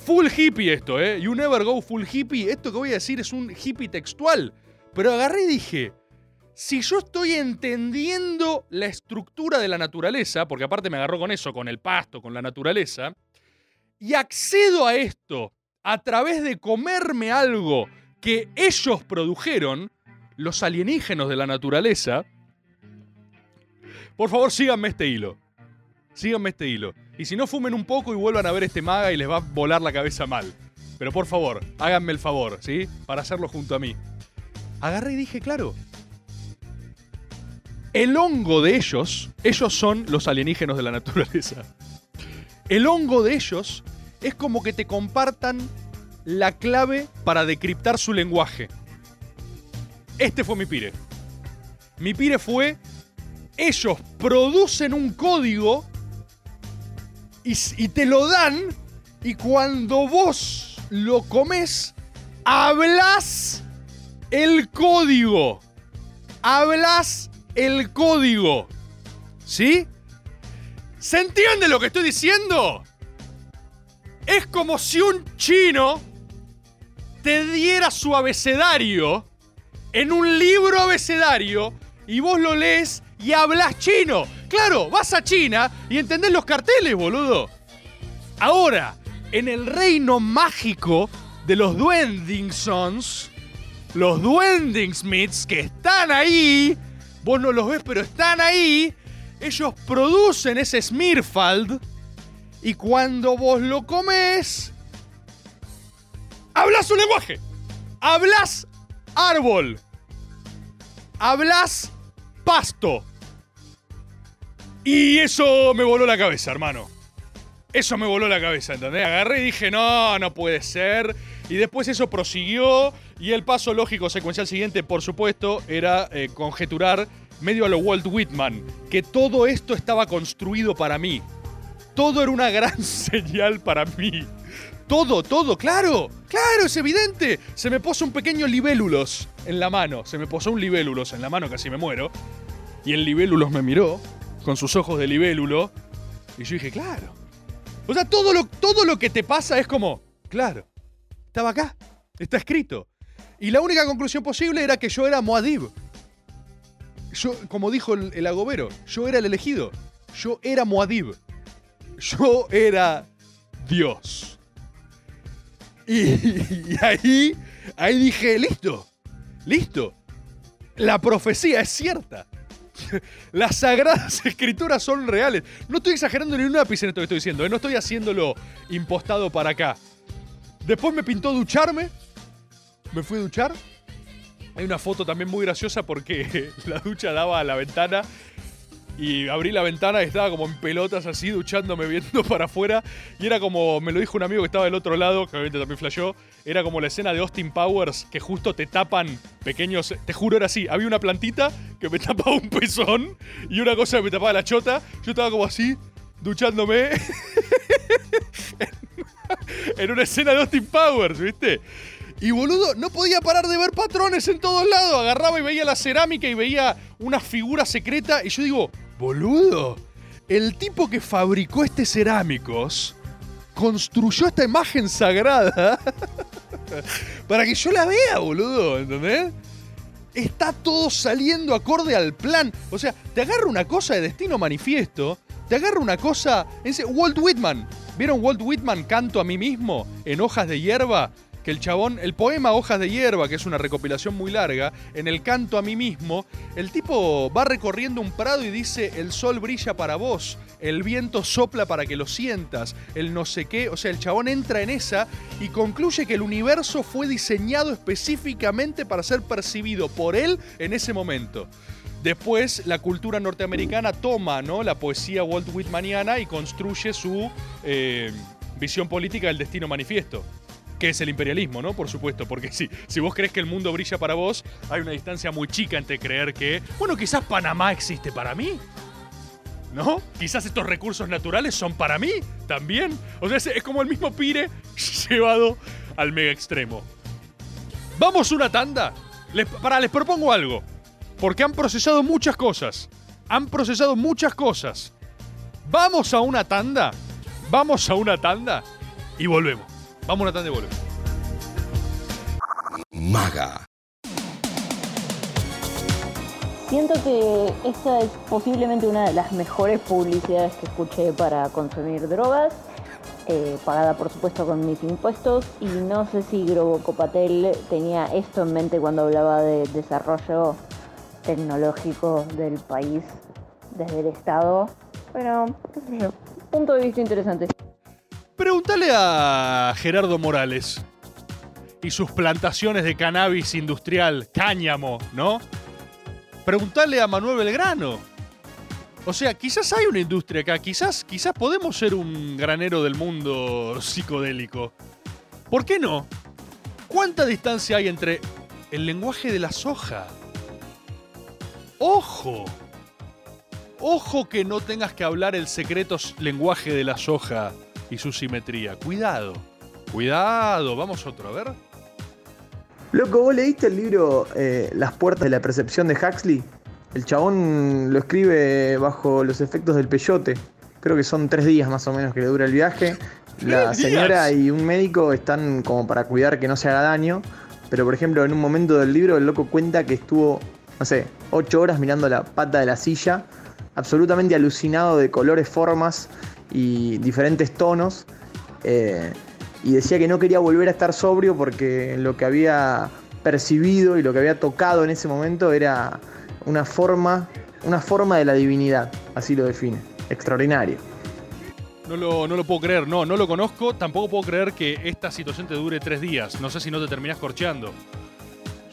full hippie esto, ¿eh? You never go full hippie. Esto que voy a decir es un hippie textual. Pero agarré y dije, si yo estoy entendiendo la estructura de la naturaleza, porque aparte me agarró con eso, con el pasto, con la naturaleza, y accedo a esto a través de comerme algo que ellos produjeron, los alienígenas de la naturaleza, por favor síganme este hilo. Síganme este hilo. Y si no, fumen un poco y vuelvan a ver este maga y les va a volar la cabeza mal. Pero por favor, háganme el favor, ¿sí? Para hacerlo junto a mí. Agarré y dije, claro. El hongo de ellos, ellos son los alienígenos de la naturaleza. El hongo de ellos es como que te compartan la clave para decriptar su lenguaje. Este fue mi pire. Mi pire fue, ellos producen un código y, te lo dan y cuando vos lo comes, hablas el código. Hablas el código. ¿Sí? ¿Se entiende lo que estoy diciendo? Es como si un chino te diera su abecedario en un libro abecedario y vos lo lees y hablas chino. Claro, vas a China y entendés los carteles, boludo. Ahora, en el reino mágico de los Duendingsons, los Duendingsmiths que están ahí, vos no los ves, pero están ahí, ellos producen ese Smirfald y cuando vos lo comes, hablas su lenguaje. Hablas árbol. Hablas pasto. Y eso me voló la cabeza, hermano. Eso me voló la cabeza, ¿entendés? Agarré y dije, no, no puede ser. Y después eso prosiguió. Y el paso lógico secuencial siguiente, por supuesto, era eh, conjeturar, medio a lo Walt Whitman, que todo esto estaba construido para mí. Todo era una gran (laughs) señal para mí. Todo, todo, claro, claro, es evidente. Se me puso un pequeño libélulos en la mano. Se me posó un libélulos en la mano, casi me muero. Y el libélulos me miró con sus ojos de libélulo. Y yo dije, claro. O sea, todo lo, todo lo que te pasa es como, claro, estaba acá, está escrito. Y la única conclusión posible era que yo era Moadib. Yo, como dijo el, agobero, yo era el elegido. Yo era Moadib. Yo era Dios. Y, y ahí, ahí dije, listo, listo. La profecía es cierta. (laughs) Las sagradas (laughs) escrituras son reales. No estoy exagerando ni un ápice en esto que estoy diciendo. ¿eh? No estoy haciéndolo impostado para acá. Después me pintó ducharme. Me fui a duchar. Hay una foto también muy graciosa porque (laughs) la ducha daba a la ventana. Y abrí la ventana y estaba como en pelotas así, duchándome, (laughs) viendo para afuera. Y era como, me lo dijo un amigo que estaba del otro lado, que obviamente también flasheó. Era como la escena de Austin Powers, que justo te tapan pequeños. Te juro, era así. Había una plantita que me (laughs) tapaba un pezón y una cosa que me tapaba la chota. Yo estaba como así, duchándome. (laughs) en una escena de Austin Powers, ¿viste? Y boludo, no podía parar de ver patrones en todos lados. Agarraba y veía la cerámica y veía una figura secreta. Y yo digo, boludo, el tipo que fabricó este cerámicos construyó esta imagen sagrada (laughs) para que yo la vea, boludo, ¿entendés? Está todo saliendo acorde al plan. O sea, te agarra una cosa de destino manifiesto, te agarra una cosa. Walt Whitman. ¿Vieron Walt Whitman canto a mí mismo en hojas de hierba? Que el chabón, el poema Hojas de Hierba, que es una recopilación muy larga, en el canto a mí mismo, el tipo va recorriendo un prado y dice: El sol brilla para vos, el viento sopla para que lo sientas, el no sé qué. O sea, el chabón entra en esa y concluye que el universo fue diseñado específicamente para ser percibido por él en ese momento. Después, la cultura norteamericana toma ¿no? la poesía Walt Whitmaniana y construye su eh, visión política del destino manifiesto. Que es el imperialismo, ¿no? Por supuesto, porque si, si vos crees que el mundo brilla para vos, hay una distancia muy chica entre creer que, bueno, quizás Panamá existe para mí. ¿No? Quizás estos recursos naturales son para mí también. O sea, es, como el mismo pire (laughs) llevado al mega extremo. Vamos una tanda. Para, les propongo algo. Porque han procesado muchas cosas. Han procesado muchas cosas. Vamos a una tanda. Vamos a una tanda. Y volvemos. Vamos tanda y volvemos. Maga. Siento que esta es posiblemente una de las mejores publicidades que escuché para consumir drogas, eh, pagada por supuesto con mis impuestos, y no sé si Grobo Copatel tenía esto en mente cuando hablaba de desarrollo tecnológico del país desde el Estado, pero qué sé yo, punto de vista interesante. Pregúntale a Gerardo Morales y sus plantaciones de cannabis industrial, cáñamo, ¿no? Pregúntale a Manuel Belgrano. O sea, quizás hay una industria acá, quizás, quizás podemos ser un granero del mundo psicodélico. ¿Por qué no? ¿Cuánta distancia hay entre el lenguaje de la soja? ¡Ojo! Ojo que no tengas que hablar el secreto lenguaje de la soja y su simetría. Cuidado. Cuidado. Vamos otro, a ver. Loco, ¿vos leíste el libro eh, Las puertas de la percepción de Huxley? El chabón lo escribe bajo los efectos del peyote. Creo que son tres días más o menos que le dura el viaje. La ¿Tres señora días? y un médico están como para cuidar que no se haga daño. Pero por ejemplo, en un momento del libro el loco cuenta que estuvo, no sé, ocho horas mirando la pata de la silla, absolutamente alucinado de colores, formas y diferentes tonos. Eh, y decía que no quería volver a estar sobrio porque lo que había percibido y lo que había tocado en ese momento era una forma, una forma de la divinidad, así lo define. Extraordinario. No lo, no lo puedo creer, no, no lo conozco. Tampoco puedo creer que esta situación te dure tres días. No sé si no te terminás corcheando.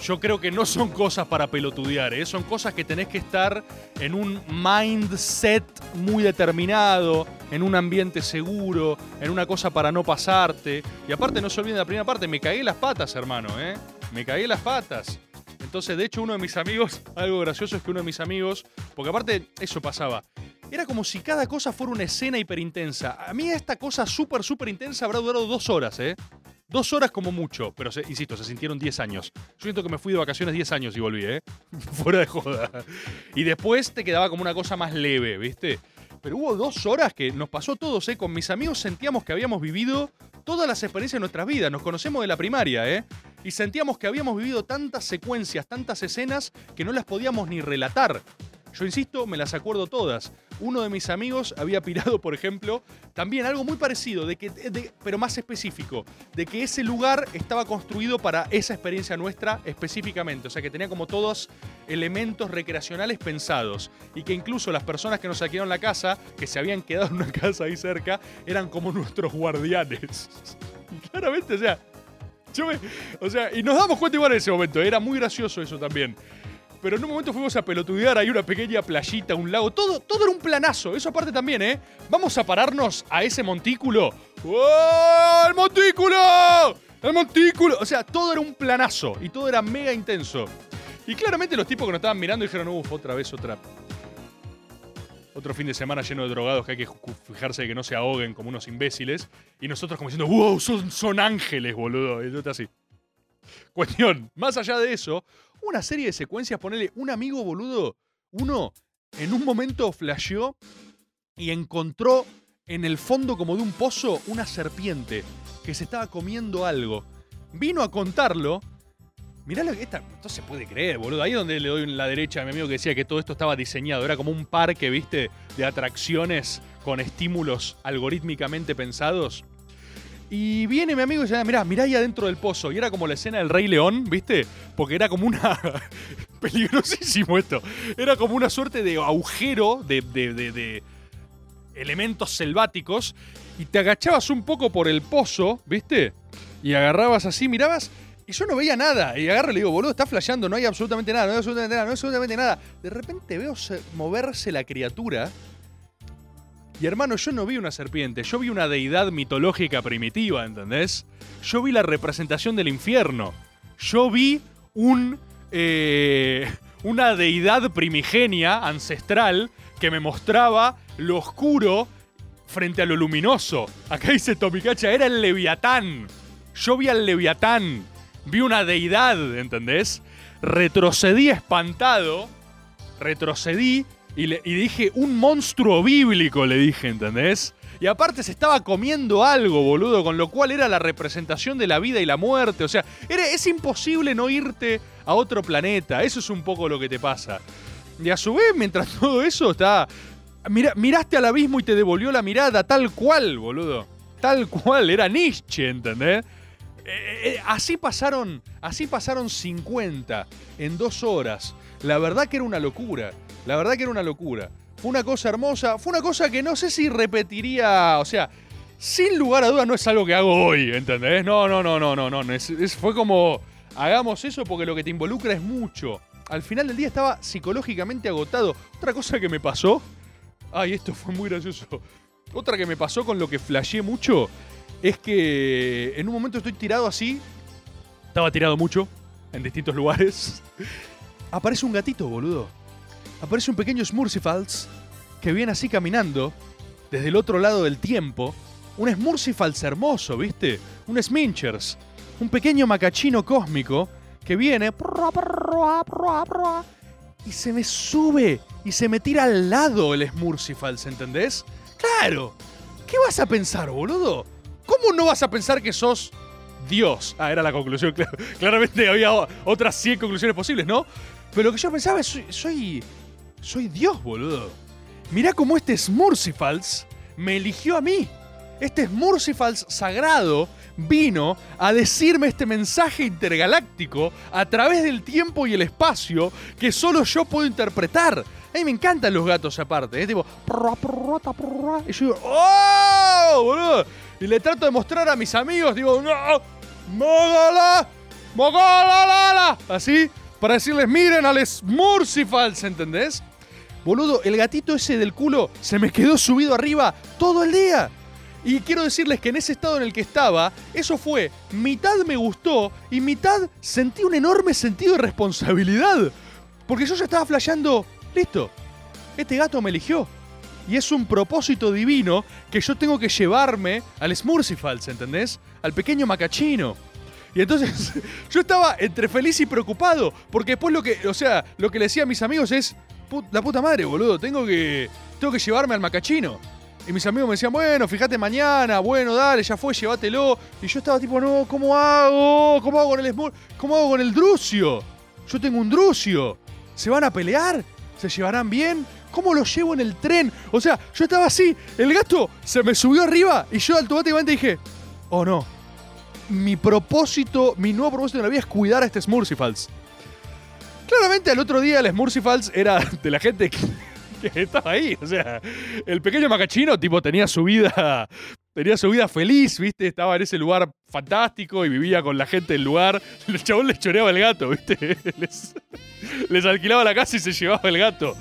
Yo creo que no son cosas para pelotudear, ¿eh? son cosas que tenés que estar en un mindset muy determinado, en un ambiente seguro, en una cosa para no pasarte. Y aparte, no se olviden de la primera parte, me cagué las patas, hermano, ¿eh? Me cagué las patas. Entonces, de hecho, uno de mis amigos, (laughs) algo gracioso es que uno de mis amigos, porque aparte eso pasaba, era como si cada cosa fuera una escena hiperintensa. A mí esta cosa súper, súper intensa habrá durado dos horas, ¿eh? Dos horas como mucho, pero se- insisto, se sintieron 10 años. Yo siento que me fui de vacaciones 10 años y volví, ¿eh? (laughs) Fuera de joda. Y después te quedaba como una cosa más leve, ¿viste? Pero hubo dos horas que nos pasó todos, ¿eh? Con mis amigos sentíamos que habíamos vivido todas las experiencias de nuestras vidas. Nos conocemos de la primaria, ¿eh? Y sentíamos que habíamos vivido tantas secuencias, tantas escenas que no las podíamos ni relatar. Yo insisto, me las acuerdo todas. Uno de mis amigos había pirado, por ejemplo, también algo muy parecido, de que, pero más específico, de que ese lugar estaba construido para esa experiencia nuestra específicamente. O sea, que tenía como todos elementos recreacionales pensados. Y que incluso las personas que nos alquilaron la casa, que se habían quedado en una casa ahí cerca, eran como nuestros guardianes. (laughs) Claramente, o sea, yo me- o sea, y nos damos cuenta igual en ese momento, era muy gracioso eso también. Pero en un momento fuimos a pelotudear, hay una pequeña playita, un lago, todo, todo era un planazo, eso aparte también, ¿eh? Vamos a pararnos a ese montículo. ¡Oh, el montículo! ¡El montículo! O sea, todo era un planazo y todo era mega intenso. Y claramente los tipos que nos estaban mirando dijeron, uff, otra vez otra... Otro fin de semana lleno de drogados que hay que fijarse de que no se ahoguen como unos imbéciles. Y nosotros como diciendo, wow, son, son ángeles, boludo. Y yo así. Cuestión, (laughs) más allá de eso, una serie de secuencias, ponele un amigo boludo, uno en un momento flasheó y encontró en el fondo como de un pozo una serpiente que se estaba comiendo algo. Vino a contarlo. Mirá lo que esta, esto se puede creer, boludo. Ahí donde le doy la derecha a mi amigo que decía que todo esto estaba diseñado. Era como un parque, viste, de atracciones con estímulos algorítmicamente pensados. Y viene mi amigo y dice, mirá, mirá ahí adentro del pozo. Y era como la escena del Rey León, ¿viste? Porque era como una... (laughs) Peligrosísimo esto. Era como una suerte de agujero de, de- de- de elementos selváticos. Y te agachabas un poco por el pozo, ¿viste? Y agarrabas así, mirabas... Y yo no veía nada. Y agarro y le digo, boludo, está flasheando, no hay absolutamente nada, no hay absolutamente nada, no hay absolutamente nada. De repente veo se- moverse la criatura. Y hermano, yo no vi una serpiente, yo vi una deidad mitológica primitiva, ¿entendés? Yo vi la representación del infierno. Yo vi un. eh, una deidad primigenia, ancestral, que me mostraba lo oscuro frente a lo luminoso. Acá dice Tomicacha, era el Leviatán. Yo vi al Leviatán. Vi una deidad, ¿entendés? Retrocedí espantado. Retrocedí y, le- dije, un monstruo bíblico, le dije, ¿entendés? Y aparte se estaba comiendo algo, boludo, con lo cual era la representación de la vida y la muerte. O sea, era, es imposible no irte a otro planeta. Eso es un poco lo que te pasa. Y a su vez, mientras (laughs) todo eso está... Mira, miraste al abismo y te devolvió la mirada tal cual, boludo. Tal cual, era Nietzsche, ¿entendés? Eh, eh, así pasaron, así pasaron 50 en dos horas. La verdad que era una locura. La verdad que era una locura. Fue una cosa hermosa. Fue una cosa que no sé si repetiría. O sea, sin lugar a dudas no es algo que hago hoy, ¿entendés? No, no, no, no, no, no. Fue como. Hagamos eso porque lo que te involucra es mucho. Al final del día estaba psicológicamente agotado. Otra cosa que me pasó. Ay, esto fue muy gracioso. Otra que me pasó con lo que flasheé mucho es que en un momento estoy tirado así. Estaba tirado mucho en distintos (laughs) lugares. Aparece un gatito, boludo. Aparece un pequeño Smurfals que viene así caminando desde el otro lado del tiempo. Un Smurfals hermoso, ¿viste? Un Sminchers. Un pequeño macachino cósmico que viene y se me sube y se me tira al lado el Smurfals, ¿entendés? Claro. ¿Qué vas a pensar, boludo? ¿Cómo no vas a pensar que sos Dios? Ah, era la conclusión. (laughs) Claramente había otras 100 conclusiones posibles, ¿no? Pero lo que yo pensaba es, soy, soy Dios, boludo. Mirá cómo este Smurfals me eligió a mí. Este Smurfals sagrado vino a decirme este mensaje intergaláctico a través del tiempo y el espacio que solo yo puedo interpretar. A mí me encantan los gatos aparte, es tipo... Y yo digo, ¡Oh! boludo! Y le trato de mostrar a mis amigos, digo, ¡No! Así, para decirles, miren al Smurfals, ¿entendés? Boludo, el gatito ese del culo se me quedó subido arriba todo el día. Y quiero decirles que en ese estado en el que estaba, eso fue, mitad me gustó y mitad sentí un enorme sentido de responsabilidad. Porque yo ya estaba flasheando, listo, este gato me eligió. y es un propósito divino que yo tengo que llevarme al Smurfifals, ¿entendés? Al pequeño macachino. Y entonces (laughs) yo estaba entre feliz y preocupado, porque después lo que, o sea, lo que le decía a mis amigos es, "Put- la puta madre, boludo, tengo que, tengo que llevarme al macachino. Y mis amigos me decían, bueno, fíjate mañana, bueno, dale, ya fue, llévatelo. Y yo estaba tipo, no, ¿cómo hago? ¿Cómo hago con el Smur- ¿Cómo hago con el Drucio? Yo tengo un Drucio. ¿Se van a pelear? ¿Se llevarán bien? ¿Cómo lo llevo en el tren? O sea, yo estaba así, el gato se me subió arriba y yo automáticamente dije, oh no, mi propósito, mi nuevo propósito en la vida es cuidar a este Smurfifals. Claramente al otro día el Smurfifals era (laughs) de la gente que, estaba ahí. O sea, el pequeño macachino tipo tenía su vida, tenía su vida feliz, ¿viste? Estaba en ese lugar fantástico y vivía con la gente del lugar. El chabón les choreaba el gato, ¿viste? (laughs) Les alquilaba la casa y se llevaba el gato.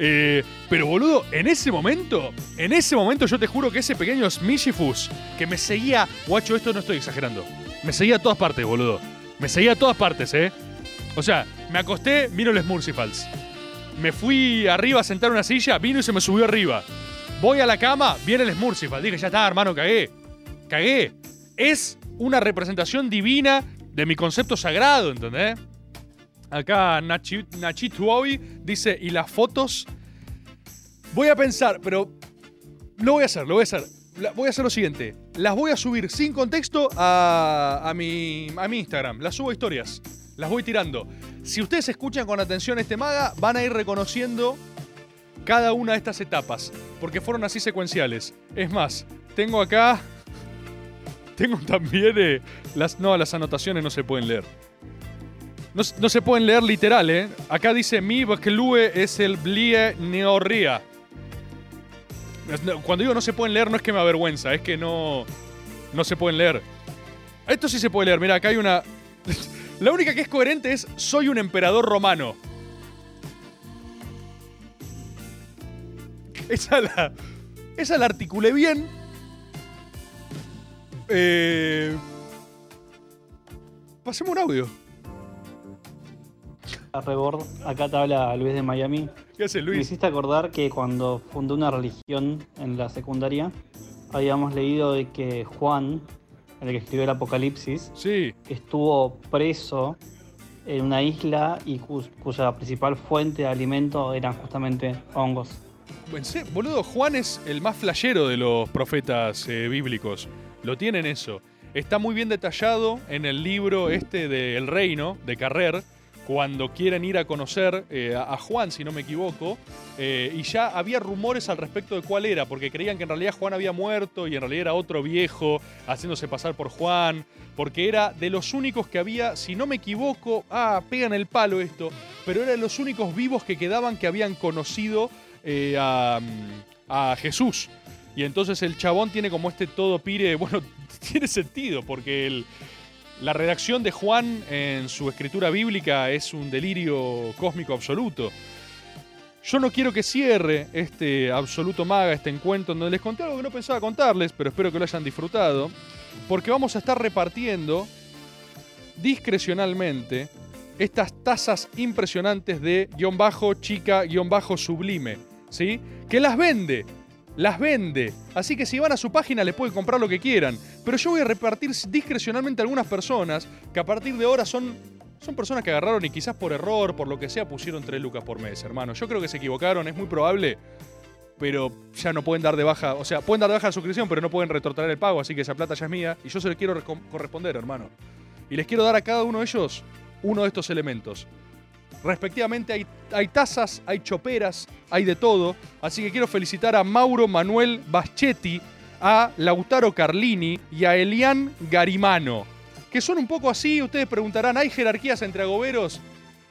Eh, pero boludo, en ese momento, en ese momento yo te juro que ese pequeño Smishifus que me seguía, guacho, esto no estoy exagerando, me seguía a todas partes, boludo. Me seguía a todas partes, ¿eh? O sea, me acosté, vino el Smurfifals. Me fui arriba a sentar en una silla, vino y se me subió arriba. Voy a la cama, viene el Smurfifals. Dije, ya está, hermano, cagué. Cagué. Es una representación divina de mi concepto sagrado, ¿entendés? Acá Nachi, Nachituobi dice, y las fotos. Voy a pensar, pero lo voy a hacer, lo voy a hacer. Voy a hacer lo siguiente. Las voy a subir sin contexto a, a, mi, a mi Instagram. Las subo historias. Las voy tirando. Si ustedes escuchan con atención este maga, van a ir reconociendo cada una de estas etapas. Porque fueron así secuenciales. Es más, tengo acá. (laughs) Tengo también eh, las. No, las anotaciones no se pueden leer. No, se pueden leer literal, ¿eh? Acá dice mi Bakelue es el Blie Neorria. Cuando digo no se pueden leer, no es que me avergüenza, es que no. No se pueden leer. Esto sí se puede leer. Mira, acá hay una. (laughs) La única que es coherente es soy un emperador romano. Esa la. Esa la articulé bien. Eh. Pasemos un audio. Rebord, acá te habla Luis de Miami. ¿Qué hace Me Luis? hiciste acordar que cuando fundé una religión en la secundaria, habíamos leído de que Juan, el que escribió el Apocalipsis, estuvo preso en una isla y cu- cuya principal fuente de alimento eran justamente hongos. Serio, Boludo, Juan es el más flashero de los profetas eh, bíblicos. Lo tienen eso. Está muy bien detallado en el libro este de El Reino, de Carrer, cuando quieren ir a conocer eh, a Juan, si no me equivoco, eh, y ya había rumores al respecto de cuál era, porque creían que en realidad Juan había muerto y en realidad era otro viejo haciéndose pasar por Juan, porque era de los únicos que había, si no me equivoco, ah, pegan el palo esto, pero era de los únicos vivos que quedaban que habían conocido eh, a, a Jesús. Y entonces el chabón tiene como este todo pire, (laughs) bueno, tiene sentido, porque el, la redacción de Juan en su escritura bíblica es un delirio cósmico absoluto. Yo no quiero que cierre este absoluto maga, este encuentro, donde les conté algo que no pensaba contarles, pero espero que lo hayan disfrutado, porque vamos a estar repartiendo discrecionalmente estas tazas impresionantes de guion bajo chica guion bajo sublime, ¿sí? Que las vende, las vende. Así que si van a su página les pueden comprar lo que quieran. Pero yo voy a repartir discrecionalmente a algunas personas que a partir de ahora son, son personas que agarraron y quizás por error, por lo que sea, pusieron 3 lucas por mes, hermano. Yo creo que se equivocaron, es muy probable. Pero ya no pueden dar de baja, o sea, pueden dar de baja la suscripción, pero no pueden retornar el pago, así que esa plata ya es mía y yo se la quiero corresponder, hermano. Y les quiero dar a cada uno de ellos uno de estos elementos. Respectivamente hay, hay tazas, hay choperas, hay de todo. Así que quiero felicitar a Mauro Manuel Baschetti, a Lautaro Carlini y a Elian Garimano. Que son un poco así, ustedes preguntarán, ¿hay jerarquías entre agoberos?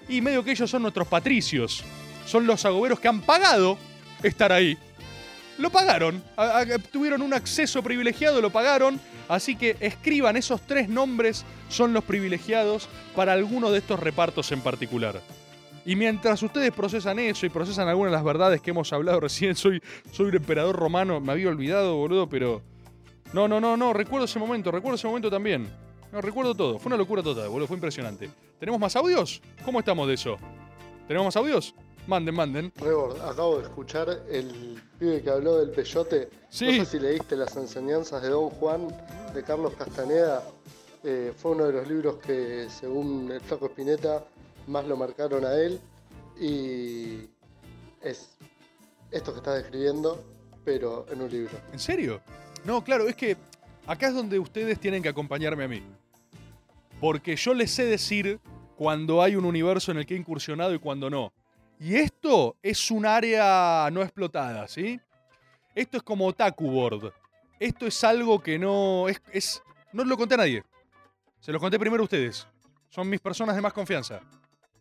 Y medio que ellos son nuestros patricios. Son los agoberos que han pagado estar ahí. Lo pagaron. Tuvieron un acceso privilegiado, lo pagaron. Así que escriban esos tres nombres, son los privilegiados para alguno de estos repartos en particular. Y mientras ustedes procesan eso y procesan algunas de las verdades que hemos hablado recién, soy, soy un emperador romano, me había olvidado, boludo, pero... No, no, no, no, recuerdo ese momento, recuerdo ese momento también. No, recuerdo todo, fue una locura total, boludo, fue impresionante. ¿Tenemos más audios? ¿Cómo estamos de eso? ¿Tenemos más audios? Manden, manden. Rebord, acabo de escuchar el pibe que habló del peyote. Sí. No sé si leíste las enseñanzas de Don Juan de Carlos Castaneda. Eh, fue uno de los libros que, según el Flaco Espineta, más lo marcaron a él. Y es esto que estás describiendo, pero en un libro. ¿En serio? No, claro, es que acá es donde ustedes tienen que acompañarme a mí. Porque yo les sé decir cuando hay un universo en el que he incursionado y cuando no. Y esto es un área no explotada, ¿sí? Esto es como Otaku. Esto es algo que no. Es, es, no lo conté a nadie. Se lo conté primero a ustedes. Son mis personas de más confianza.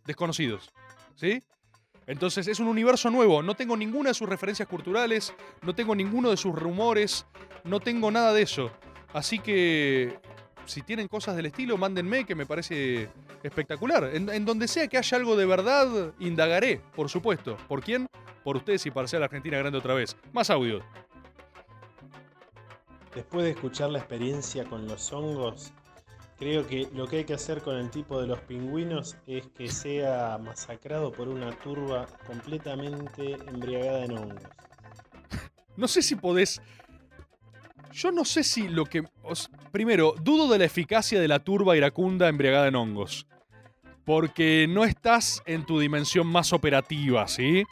Desconocidos. ¿Sí? Entonces es un universo nuevo. No tengo ninguna de sus referencias culturales. No tengo ninguno de sus rumores. No tengo nada de eso. Así que. Si tienen cosas del estilo, mándenme, que me parece espectacular. En, en donde sea que haya algo de verdad, indagaré, por supuesto. ¿Por quién? Por ustedes y para hacer la Argentina grande otra vez. Más audio. Después de escuchar la experiencia con los hongos, creo que lo que hay que hacer con el tipo de los pingüinos es que sea masacrado por una turba completamente embriagada en hongos. (laughs) No sé si podés. Yo no sé si lo que. os- primero, dudo de la eficacia de la turba iracunda embriagada en hongos. Porque no estás en tu dimensión más operativa, ¿sí?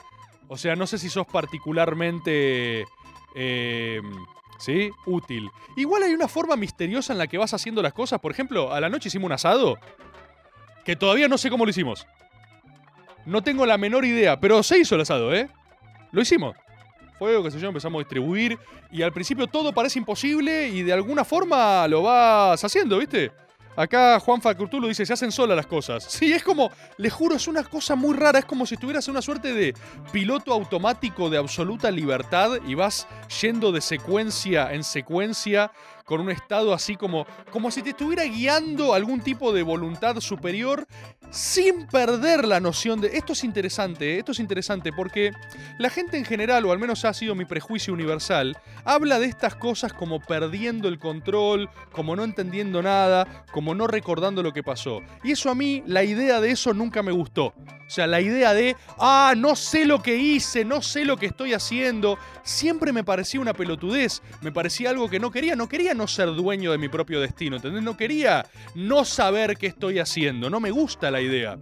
O sea, no sé si sos particularmente. eh, ¿Sí? Útil. Igual hay una forma misteriosa en la que vas haciendo las cosas. Por ejemplo, a la noche hicimos un asado. Que todavía no sé cómo lo hicimos. No tengo la menor idea, pero se hizo el asado, ¿eh? Lo hicimos fuego, qué sé yo, empezamos a distribuir y al principio todo parece imposible y de alguna forma lo vas haciendo, ¿viste? Acá Juan Facurtulo dice, se hacen solas las cosas. (laughs) Sí, es como, le juro, es una cosa muy rara, es como si estuvieras en una suerte de piloto automático de absoluta libertad y vas yendo de secuencia en secuencia con un estado así como, como si te estuviera guiando algún tipo de voluntad superior sin perder la noción de... Esto es interesante, ¿eh? esto es interesante porque la gente en general, o al menos ha sido mi prejuicio universal, habla de estas cosas como perdiendo el control, como no entendiendo nada, como no recordando lo que pasó. Y eso a mí, la idea de eso nunca me gustó. O sea, la idea de, ah, no sé lo que hice, no sé lo que estoy haciendo, siempre me parecía una pelotudez, me parecía algo que no quería, no quería no ser dueño de mi propio destino, ¿entendés? No quería no saber qué estoy haciendo, no me gusta la idea.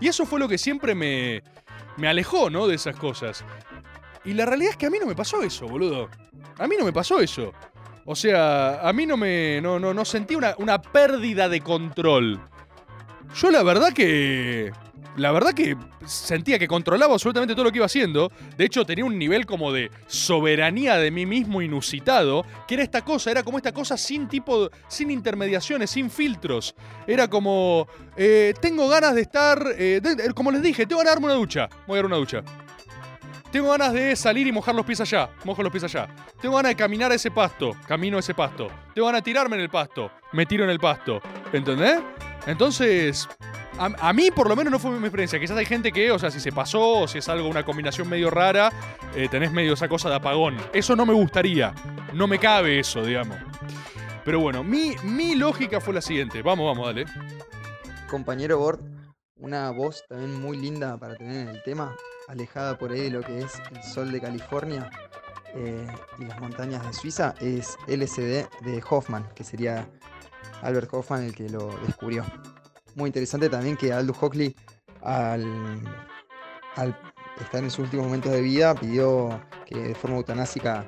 Y eso fue lo que siempre me, me alejó, ¿no? De esas cosas. Y la realidad es que a mí no me pasó eso, boludo. A mí no me pasó eso. O sea, a mí no me. No, no, no sentí una, una pérdida de control. Yo la verdad que. La verdad que sentía que controlaba absolutamente todo lo que iba haciendo. De hecho, tenía un nivel como de soberanía de mí mismo inusitado. Que era esta cosa, era como esta cosa sin tipo. sin intermediaciones, sin filtros. Era como. eh, tengo ganas de estar. eh, como les dije, tengo ganas de darme una ducha. Voy a dar una ducha. Tengo ganas de salir y mojar los pies allá. Mojo los pies allá. Tengo ganas de caminar ese pasto. Camino a ese pasto. Tengo ganas de tirarme en el pasto. Me tiro en el pasto. ¿Entendés? Entonces, a, mí por lo menos no fue mi experiencia. Quizás hay gente que, o sea, si se pasó o si es algo, una combinación medio rara, eh, tenés medio esa cosa de apagón. Eso no me gustaría. No me cabe eso, digamos. Pero bueno, mi, mi lógica fue la siguiente. Vamos, vamos, dale. Compañero Bord, una voz también muy linda para tener en el tema, alejada por ahí de lo que es el sol de California eh, y las montañas de Suiza, es LSD de Hoffman, que sería Albert Hoffman el que lo descubrió. Muy interesante también que Aldous Huxley, al, al estar en sus últimos momentos de vida, pidió que de forma eutanásica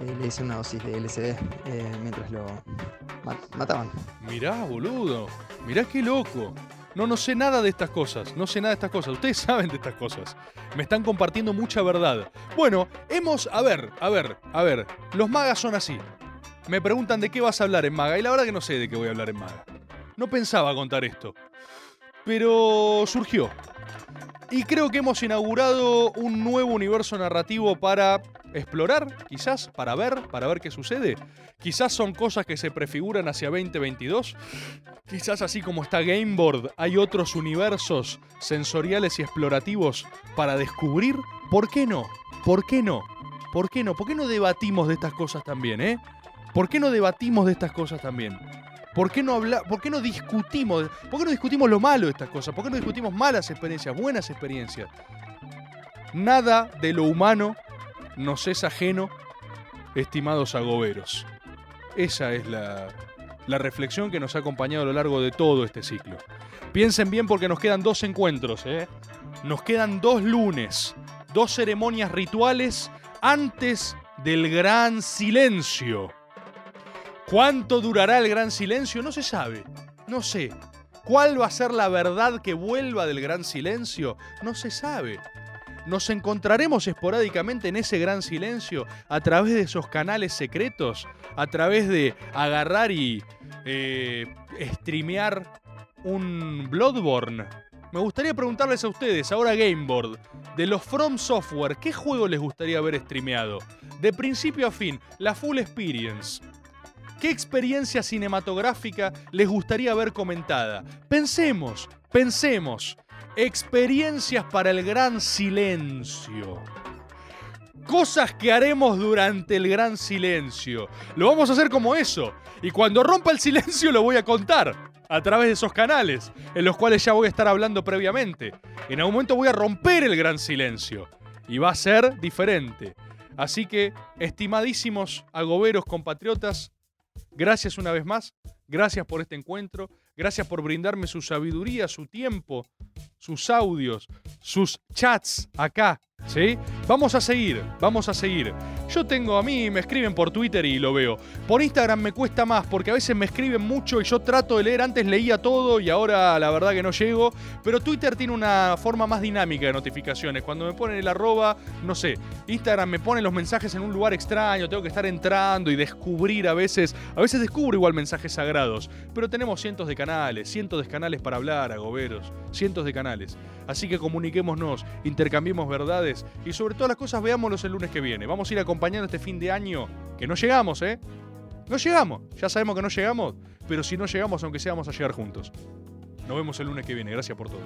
eh, le hice una dosis de LSD eh, mientras lo ma- mataban. Mirá, boludo. Mirá qué loco. No, no sé nada de estas cosas. No sé nada de estas cosas. Ustedes (laughs) saben de estas cosas. Me están compartiendo mucha verdad. Bueno, hemos. A ver, a ver, a ver. Los magas son así. Me preguntan de qué vas a hablar en maga. Y la verdad que no sé de qué voy a hablar en maga. No pensaba contar esto. Pero surgió. Y creo que hemos inaugurado un nuevo universo narrativo para explorar, quizás, para ver, para ver qué sucede. Quizás son cosas que se prefiguran hacia 2022. Quizás así como está Gameboard, hay otros universos sensoriales y explorativos para descubrir. ¿Por qué no? ¿Por qué no? ¿Por qué no? ¿Por qué no debatimos de estas cosas también, eh? ¿Por qué no debatimos de estas cosas también? ¿Por qué no habla, por qué no discutimos? ¿Por qué no discutimos lo malo de estas cosas? ¿Por qué no discutimos malas experiencias, buenas experiencias? Nada de lo humano nos es ajeno, estimados agoberos. Esa es la, la reflexión que nos ha acompañado a lo largo de todo este ciclo. Piensen bien porque nos quedan dos encuentros, ¿eh? Nos quedan dos lunes, dos ceremonias rituales antes del gran silencio. ¿Cuánto durará el gran silencio? No se sabe. No sé. ¿Cuál va a ser la verdad que vuelva del gran silencio? No se sabe. Nos encontraremos esporádicamente en ese gran silencio a través de esos canales secretos, a través de agarrar y eh, streamear un Bloodborne. Me gustaría preguntarles a ustedes, ahora Gameboard, de los From Software, ¿qué juego les gustaría ver streameado? De principio a fin, la full experience. ¿Qué experiencia cinematográfica les gustaría ver comentada? Pensemos, pensemos. Experiencias para el gran silencio. Cosas que haremos durante el gran silencio. Lo vamos a hacer como eso. Y cuando rompa el silencio lo voy a contar a través de esos canales, en los cuales ya voy a estar hablando previamente. En algún momento voy a romper el gran silencio. Y va a ser diferente. Así que, estimadísimos agoberos compatriotas, gracias una vez más. Gracias por este encuentro. Gracias por brindarme su sabiduría, su tiempo, sus audios, sus chats acá. ¿Sí? Vamos a seguir, vamos a seguir. Yo tengo a mí, me escriben por Twitter y lo veo. Por Instagram me cuesta más porque a veces me escriben mucho y yo trato de leer. Antes leía todo y ahora la verdad que no llego. Pero Twitter tiene una forma más dinámica de notificaciones. Cuando me ponen el arroba, no sé, Instagram me pone los mensajes en un lugar extraño. Tengo que estar entrando y descubrir a veces. A veces descubro igual mensajes sagrados. Pero tenemos cientos de canales, cientos de canales para hablar, agoberos. Cientos de canales. Así que comuniquémonos, intercambiemos verdades y sobre todas las cosas veámoslos el lunes que viene. Vamos a ir acompañando este fin de año, que no llegamos, ¿eh? No llegamos, ya sabemos que no llegamos, pero si no llegamos, aunque sea, vamos a llegar juntos. Nos vemos el lunes que viene, gracias por todo.